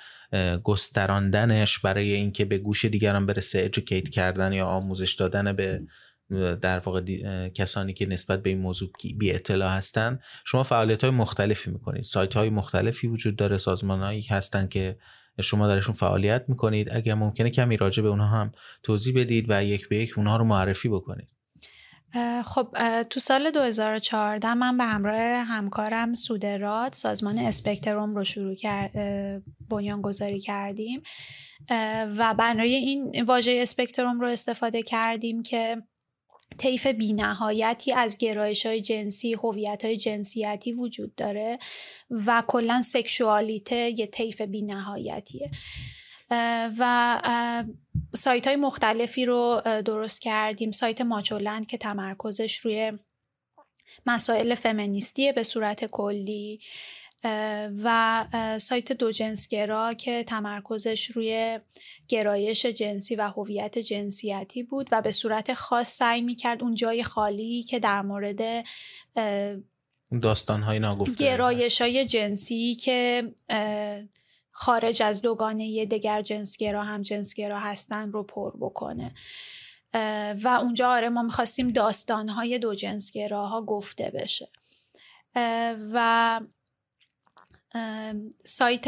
گستراندنش برای اینکه به گوش دیگران برسه ادوکیت کردن یا آموزش دادن به در واقع کسانی که نسبت به این موضوع بی اطلاع هستن. شما فعالیت های مختلفی می‌کنید. سایت های مختلفی وجود داره سازمان هایی هستن که شما درشون فعالیت می‌کنید. اگر ممکنه کمی راجع به اونها هم توضیح بدید و یک به یک اونها رو معرفی بکنید. خب تو سال 2014 من به همراه همکارم سودرات سازمان اسپکتروم رو شروع کرد بنیان گذاری کردیم. و برای این واژه اسپکتروم رو استفاده کردیم که طیف بینهایتی از گرایش های جنسی هویت های جنسیتی وجود داره و کلا سکشوالیته یه طیف بینهایتیه. و سایت های مختلفی رو درست کردیم. سایت ماچولند که تمرکزش روی مسائل فمینیستیه به صورت کلی. و سایت دو جنسگرا که تمرکزش روی گرایش جنسی و هویت جنسیتی بود و به صورت خاص سعی می کرد اون جای خالی که در مورد داستان های ناگفته. گرایش های جنسی که خارج از دوگانه دگر جنسگرا هم جنسگرا هستن رو پر بکنه. و اونجا آره ما می‌خواستیم داستانهای دو جنسگراها گفته بشه. و سایت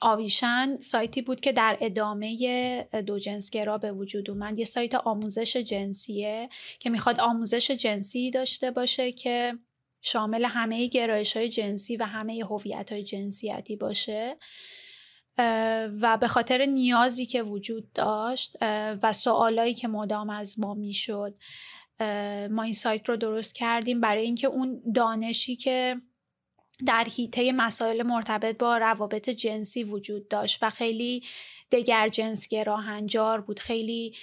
آویشن سایتی بود که در ادامه دو جنسگرا به وجود اومد. یه سایت آموزش جنسیه که می‌خواد آموزش جنسی داشته باشه که شامل همه گرایش های جنسی و همه هویت های جنسیتی باشه. و به خاطر نیازی که وجود داشت و سوالایی که مدام از ما می‌شد ما این سایت رو درست کردیم. برای اینکه اون دانشی که در حیطه مسائل مرتبط با روابط جنسی وجود داشت و خیلی دگر جنسگرا هنجار بود خیلی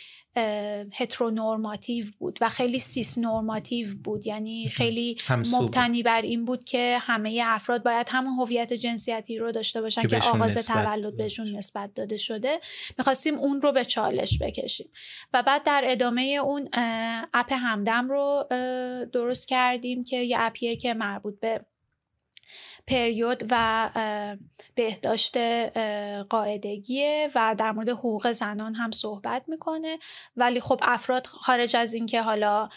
هترونورماتیو بود و خیلی سیس نورماتیو بود. یعنی خیلی مبتنی بر این بود که همه افراد باید همون هویت جنسیتی رو داشته باشن که, که آغاز تولد بهشون نسبت داده شده. می‌خواستیم اون رو به چالش بکشیم. و بعد در ادامه اون اپ همدم رو درست کردیم که یه اپیه که مربوط به پریود و بهداشت قاعدگیه و در مورد حقوق زنان هم صحبت می‌کنه. ولی خب افراد خارج از اینکه حالا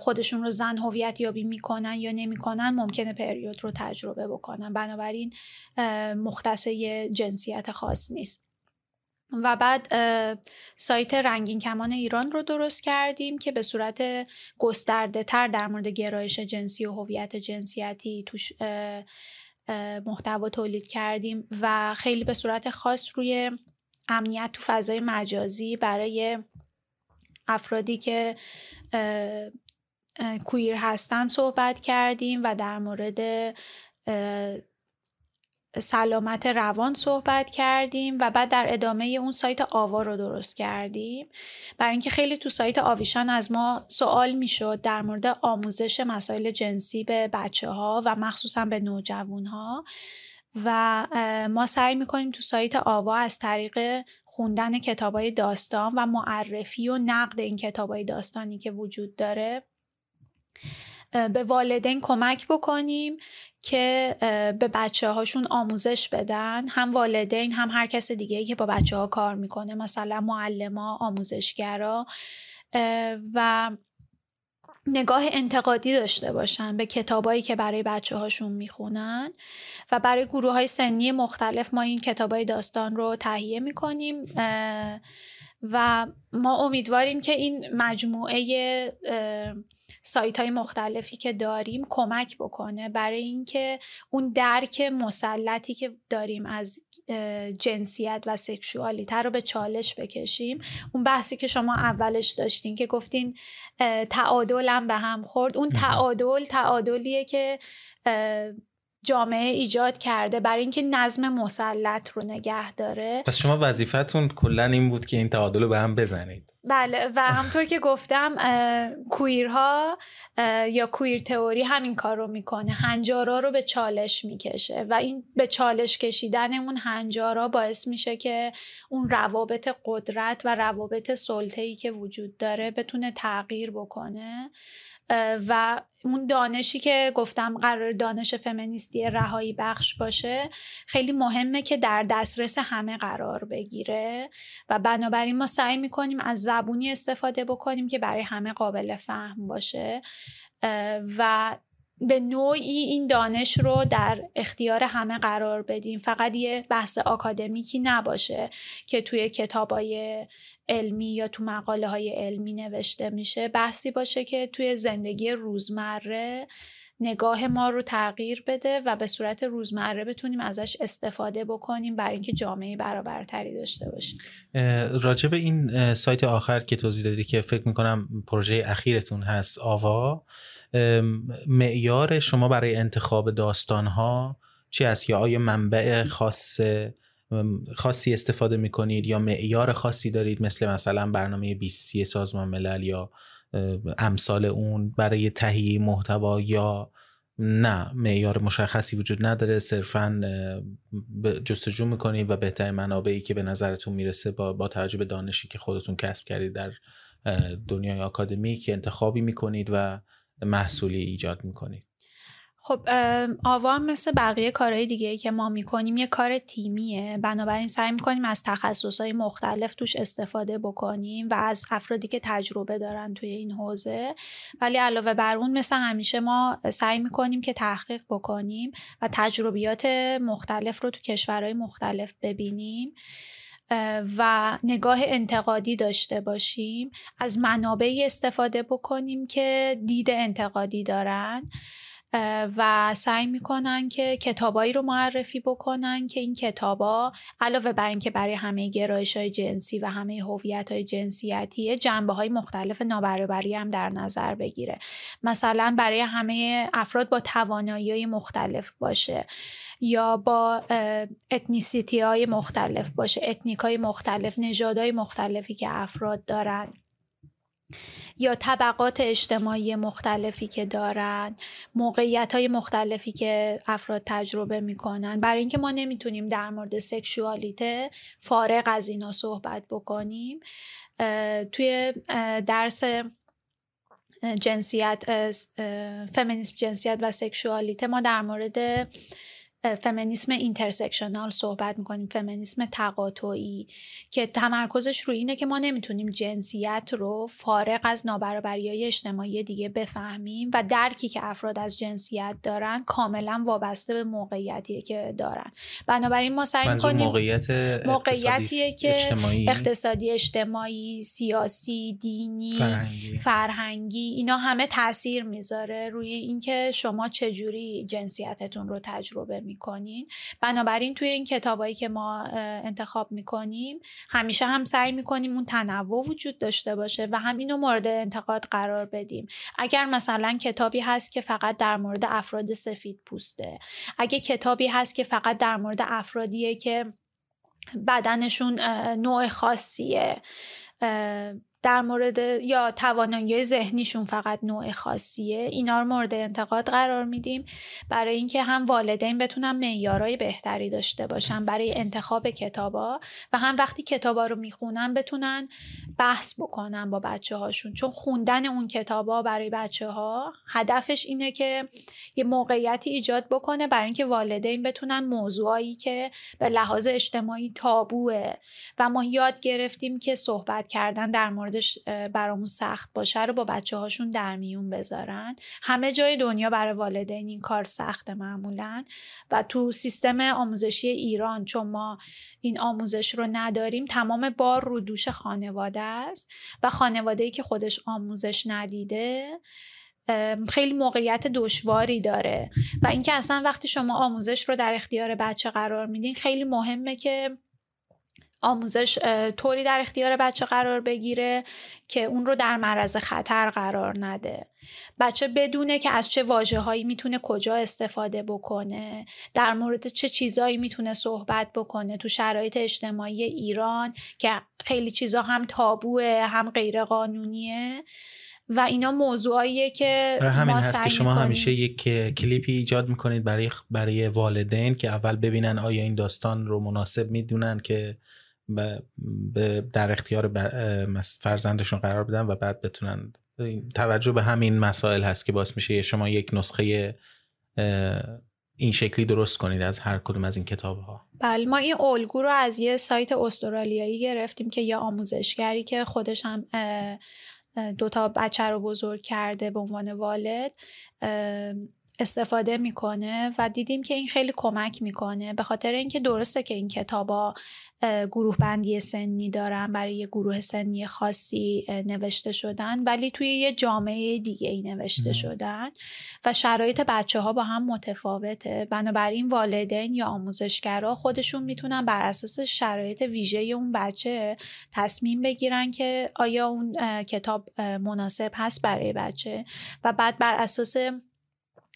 خودشون رو زن هویت یابی می‌کنن یا نمی‌کنن ممکنه پریود رو تجربه بکنن. بنابراین مختص جنسیت خاص نیست. و بعد سایت رنگین کمان ایران رو درست کردیم که به صورت گسترده تر در مورد گرایش جنسی و هویت جنسیتی توش محتوا تولید کردیم و خیلی به صورت خاص روی امنیت تو فضای مجازی برای افرادی که کویر هستن صحبت کردیم و در مورد سلامت روان صحبت کردیم و بعد در ادامه اون سایت آوا رو درست کردیم. برای اینکه خیلی تو سایت آویشان از ما سوال می‌شد در مورد آموزش مسائل جنسی به بچه ها و مخصوصا به نوجوان ها و ما سعی می‌کنیم تو سایت آوا از طریق خوندن کتابای داستان و معرفی و نقد این کتابای داستانی که وجود داره به والدین کمک بکنیم. که به بچه هاشون آموزش بدن هم والدین هم هر کس دیگه که با بچه ها کار می‌کنه مثلا معلما آموزشگرا و نگاه انتقادی داشته باشن به کتابایی که برای بچه هاشون می‌خونن. و برای گروه های سنی مختلف ما این کتاب های داستان رو تهیه می‌کنیم و ما امیدواریم که این مجموعه سایت های مختلفی که داریم کمک بکنه برای اینکه اون درک مسلطی که داریم از جنسیت و سکشوالیته رو به چالش بکشیم. اون بحثی که شما اولش داشتین که گفتین تعادلم به هم خورد. اون تعادل تعادلیه که جامعه ایجاد کرده برای اینکه نظم مسلط رو نگه داره. پس شما وظیفتون کلا این بود که این تعادل رو به هم بزنید. بله و همطور که گفتم کویرها یا کویر تئوری همین کار رو می‌کنه. هنجارا رو به چالش می‌کشه و این به چالش کشیدن اون هنجارا باعث میشه که اون روابط قدرت و روابط سلطه‌ای که وجود داره بتونه تغییر بکنه. و اون دانشی که گفتم قرار دانش فمینیستی رهایی بخش باشه خیلی مهمه که در دسترس همه قرار بگیره. و بنابراین ما سعی می‌کنیم از زبونی استفاده بکنیم که برای همه قابل فهم باشه. و به نوعی این دانش رو در اختیار همه قرار بدیم. فقط یه بحث آکادمیکی نباشه که توی کتابای علمی یا تو مقاله های علمی نوشته میشه بحثی باشه که توی زندگی روزمره نگاه ما رو تغییر بده و به صورت روزمره بتونیم ازش استفاده بکنیم برای اینکه جامعه برابرتری داشته باشیم. راجع به این سایت آخر که توضیح دادی که فکر می‌کنم پروژه اخیرتون هست آوا معیار شما برای انتخاب داستان ها چی است یا آیا منبع خاص خاصی استفاده می‌کنید یا معیار خاصی دارید؟ مثل مثلا برنامه 20 سازمان ملل یا امثال اون برای تهیه محتوا یا نه معیار مشخصی وجود نداره صرفا جستجو می‌کنید و بهترین منابعی که به نظرتون می‌رسه با, با توجه به دانشی که خودتون کسب کردید در دنیای آکادمی که انتخابی می‌کنید و محصولی ایجاد می‌کنید. خب آوام مثل بقیه کارهای دیگه که ما می‌کنیم یه کار تیمیه. بنابراین سعی می‌کنیم از تخصصهای مختلف توش استفاده بکنیم و از افرادی که تجربه دارن توی این حوزه. ولی علاوه بر اون مثل همیشه ما سعی می‌کنیم که تحقیق بکنیم و تجربیات مختلف رو تو کشورهای مختلف ببینیم و نگاه انتقادی داشته باشیم. از منابعی استفاده بکنیم که دید انتقادی دارن. و سعی می‌کنن که کتابایی رو معرفی بکنن که این کتابا علاوه بر اینکه برای همه گرایش های جنسی و همه هویت های جنسیتی جنبه های مختلف نابرابری هم در نظر بگیره. مثلا برای همه افراد با توانایی مختلف باشه یا با ethnicity های مختلف باشه ethnic های مختلف نژادهای مختلفی که افراد دارن. یا طبقات اجتماعی مختلفی که دارن موقعیت های مختلفی که افراد تجربه می‌کنن. برای اینکه ما نمی‌تونیم در مورد سکشوالیته فارغ از اینا صحبت بکنیم توی درس جنسیت فمینیسم جنسیت و sexualité ما در مورد فمینیسم intersectional صحبت می‌کنیم فمینیسم تقاطعی که تمرکزش روی اینه که ما نمی‌تونیم جنسیت رو فارغ از نابرابری های اجتماعی دیگه بفهمیم و درکی که افراد از جنسیت دارن کاملا وابسته به موقعیتی که دارن بنابراین ما سعی می‌کنیم موقعیت موقعیتیه که اجتماعی. اقتصادی اجتماعی سیاسی دینی فرهنگی. فرهنگی اینا همه تاثیر می‌ذاره روی اینکه شما چجوری جنسیتتون رو تجربه می‌کنین. بنابراین توی این کتابایی که ما انتخاب می‌کنیم همیشه هم سعی می‌کنیم اون تنوع وجود داشته باشه و هم اینو مورد انتقاد قرار بدیم. اگر مثلا کتابی هست که فقط در مورد افراد سفید پوسته اگه کتابی هست که فقط در مورد افرادیه که بدنشون نوع خاصیه در مورد یا توانایی ذهنیشون فقط نوع خاصیه اینا رو مورد انتقاد قرار میدیم. برای اینکه هم والدین بتونن معیارهای بهتری داشته باشن برای انتخاب کتابا و هم وقتی کتابا رو می‌خونن بتونن بحث بکنن با بچه هاشون چون خوندن اون کتابا برای بچه ها هدفش اینه که یه موقعیتی ایجاد بکنه برای اینکه والدین بتونن موضوعایی که به لحاظ اجتماعی تابوه. و ما یاد گرفتیم که صحبت کردن در مورد موردش برامون سخت باشه رو با بچه هاشون در میون بذارن. همه جای دنیا برای والدین این کار سخته معمولا. و تو سیستم آموزشی ایران چون ما این آموزش رو نداریم تمام بار رو دوش خانواده است. و خانواده ای که خودش آموزش ندیده خیلی موقعیت دشواری داره. و اینکه اصلا وقتی شما آموزش رو در اختیار بچه قرار میدین خیلی مهمه که آموزش طوری در اختیار بچه قرار بگیره که اون رو در معرض خطر قرار نده. بچه بدونه که از چه واجه هایی می‌تونه کجا استفاده بکنه در مورد چه چیزهایی می‌تونه صحبت بکنه تو شرایط اجتماعی ایران که خیلی چیزا هم تابوه هم غیر قانونیه و اینا موضوعاییه که همین ما هست که شما همیشه یک کلیپی ایجاد می‌کنید برای برای والدین که اول ببینن آیا این داستان رو مناسب می‌دونن که در اختیار فرزندشون قرار بدن و بعد بتونن. توجه به همین مسائل هست که باعث میشه شما یک نسخه این شکلی درست کنید از هر کدوم از این کتاب ها بله ما این الگو رو از یه سایت استرالیایی گرفتیم که یه آموزشگری که خودش هم دوتا بچه رو بزرگ کرده به عنوان والد. استفاده می‌کنه و دیدیم که این خیلی کمک می‌کنه. به خاطر اینکه درسته که این کتابا گروه بندی سنی دارن برای یه گروه سنی خاصی نوشته شدن ولی توی یه جامعه دیگه ای نوشته شدن و شرایط بچه ها با هم متفاوته. بنابراین والدین یا آموزشگرا خودشون می‌تونن بر اساس شرایط ویژه اون بچه تصمیم بگیرن که آیا اون کتاب مناسب هست برای بچه. و بعد بر اساس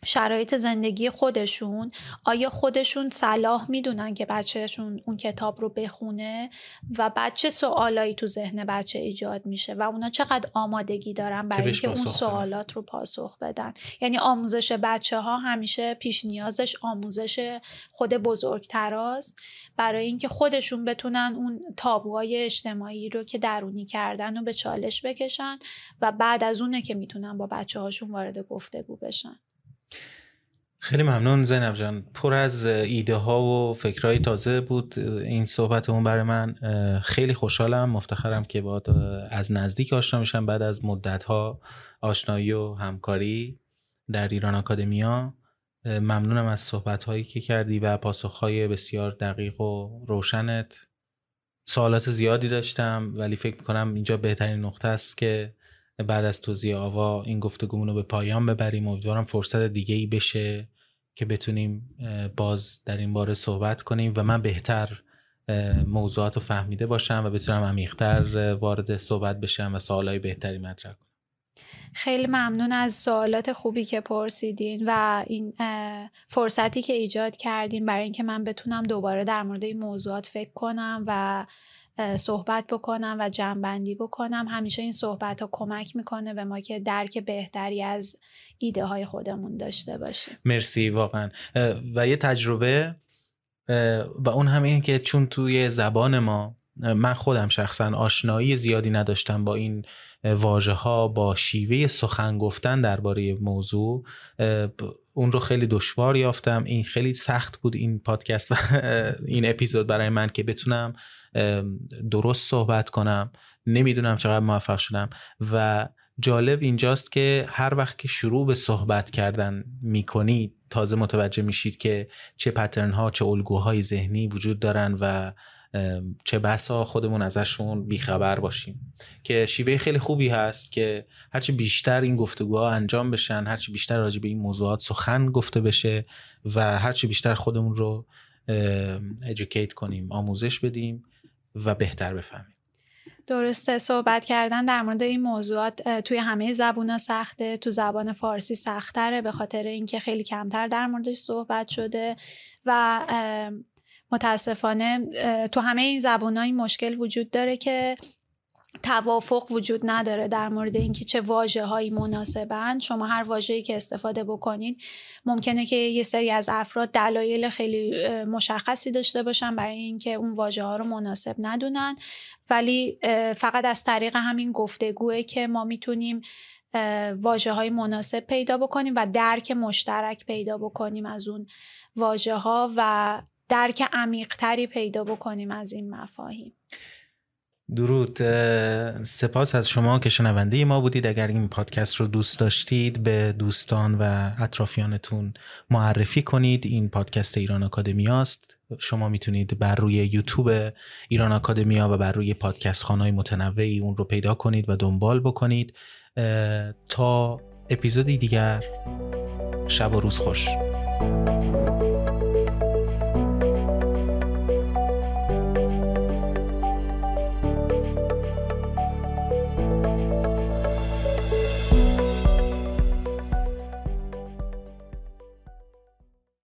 شرایط زندگی خودشون آیا خودشون صلاح می‌دونن که بچهشون اون کتاب رو بخونه و بعد چه سوالایی تو ذهن بچه ایجاد میشه و اونا چقدر آمادگی دارن برای اینکه اون سوالات رو پاسخ بدن؟ یعنی آموزش بچه ها همیشه پیش نیازش آموزش خود بزرگتراست برای اینکه خودشون بتونن اون تابوهای اجتماعی رو که درونی کردن رو به چالش بکشن و بعد از اونه که می‌تونن با بچه هاشون وارد گفتگو بشن. خیلی ممنون زینب جان. پر از ایده ها و فکرهای تازه بود. این صحبتمون برای من خیلی خوشحالم. مفتخرم که با از نزدیک آشنا میشم. بعد از مدت ها آشنایی و همکاری در ایران آکادمیا ممنونم از صحبت هایی که کردی و پاسخ های بسیار دقیق و روشنت. سوالات زیادی داشتم ولی فکر می‌کنم اینجا بهترین نقطه است که بعد از توضیح آوا این گفتگومون رو به پایان ببریم. امیدوارم فرصت دیگه ای بشه. که بتونیم باز در این باره صحبت کنیم و من بهتر موضوعات رو فهمیده باشم و بتونم عمیقتر وارد صحبت بشم و سوالای بهتری مطرح کنم. خیلی ممنون از سوالات خوبی که پرسیدین و این فرصتی که ایجاد کردین برای اینکه من بتونم دوباره در مورد این موضوعات فکر کنم و صحبت بکنم و جمعبندی بکنم. همیشه این صحبت ها کمک می‌کنه به ما که درک بهتری از ایده های خودمون داشته باشیم. مرسی واقعا. و یه تجربه و اون هم این که چون توی زبان ما من خودم شخصا آشنایی زیادی نداشتم با این واژه ها با شیوه سخن گفتن درباره موضوع. اون رو خیلی دشوار یافتم. این خیلی سخت بود این پادکست و این اپیزود برای من که بتونم درست صحبت کنم. نمی‌دونم چقدر موفق شدم. و جالب اینجاست که هر وقت که شروع به صحبت کردن می‌کنید تازه متوجه میشید که چه پترن ها چه الگوهای ذهنی وجود دارن و چه بسا خودمون ازشون بیخبر باشیم. که شیوه خیلی خوبی هست که هرچی بیشتر این گفتگوها انجام بشن هرچی بیشتر راجع به این موضوعات سخن گفته بشه و هرچی بیشتر خودمون رو ادوکیت کنیم آموزش بدیم و بهتر بفهمیم. درسته صحبت کردن در مورد این موضوعات توی همه زبون سخته تو زبان فارسی سختره به خاطر اینکه خیلی کمتر در موردش صحبت شده و متاسفانه تو همه این زبون این مشکل وجود داره که توافق وجود نداره در مورد اینکه چه واجه هایی مناسبند شما هر واژه‌ای که استفاده بکنید ممکنه که یه سری از افراد دلایل خیلی مشخصی داشته باشن برای اینکه اون واژه ها رو مناسب ندونن. ولی فقط از طریق همین گفتگوه که ما می‌تونیم واجه های مناسب پیدا بکنیم و درک مشترک پیدا بکنیم از اون واژه ها و درک عمیقتری پیدا بکنیم از این مفاهیم. درود. سپاس از شما که شنونده ما بودید. اگر این پادکست رو دوست داشتید به دوستان و اطرافیانتون معرفی کنید. این پادکست ایران آکادمی است. شما می‌تونید بر روی یوتیوب ایران آکادمیا و بر روی پادکست خانهای متنوعی اون رو پیدا کنید و دنبال بکنید. تا اپیزودی دیگر شب و روز خوش.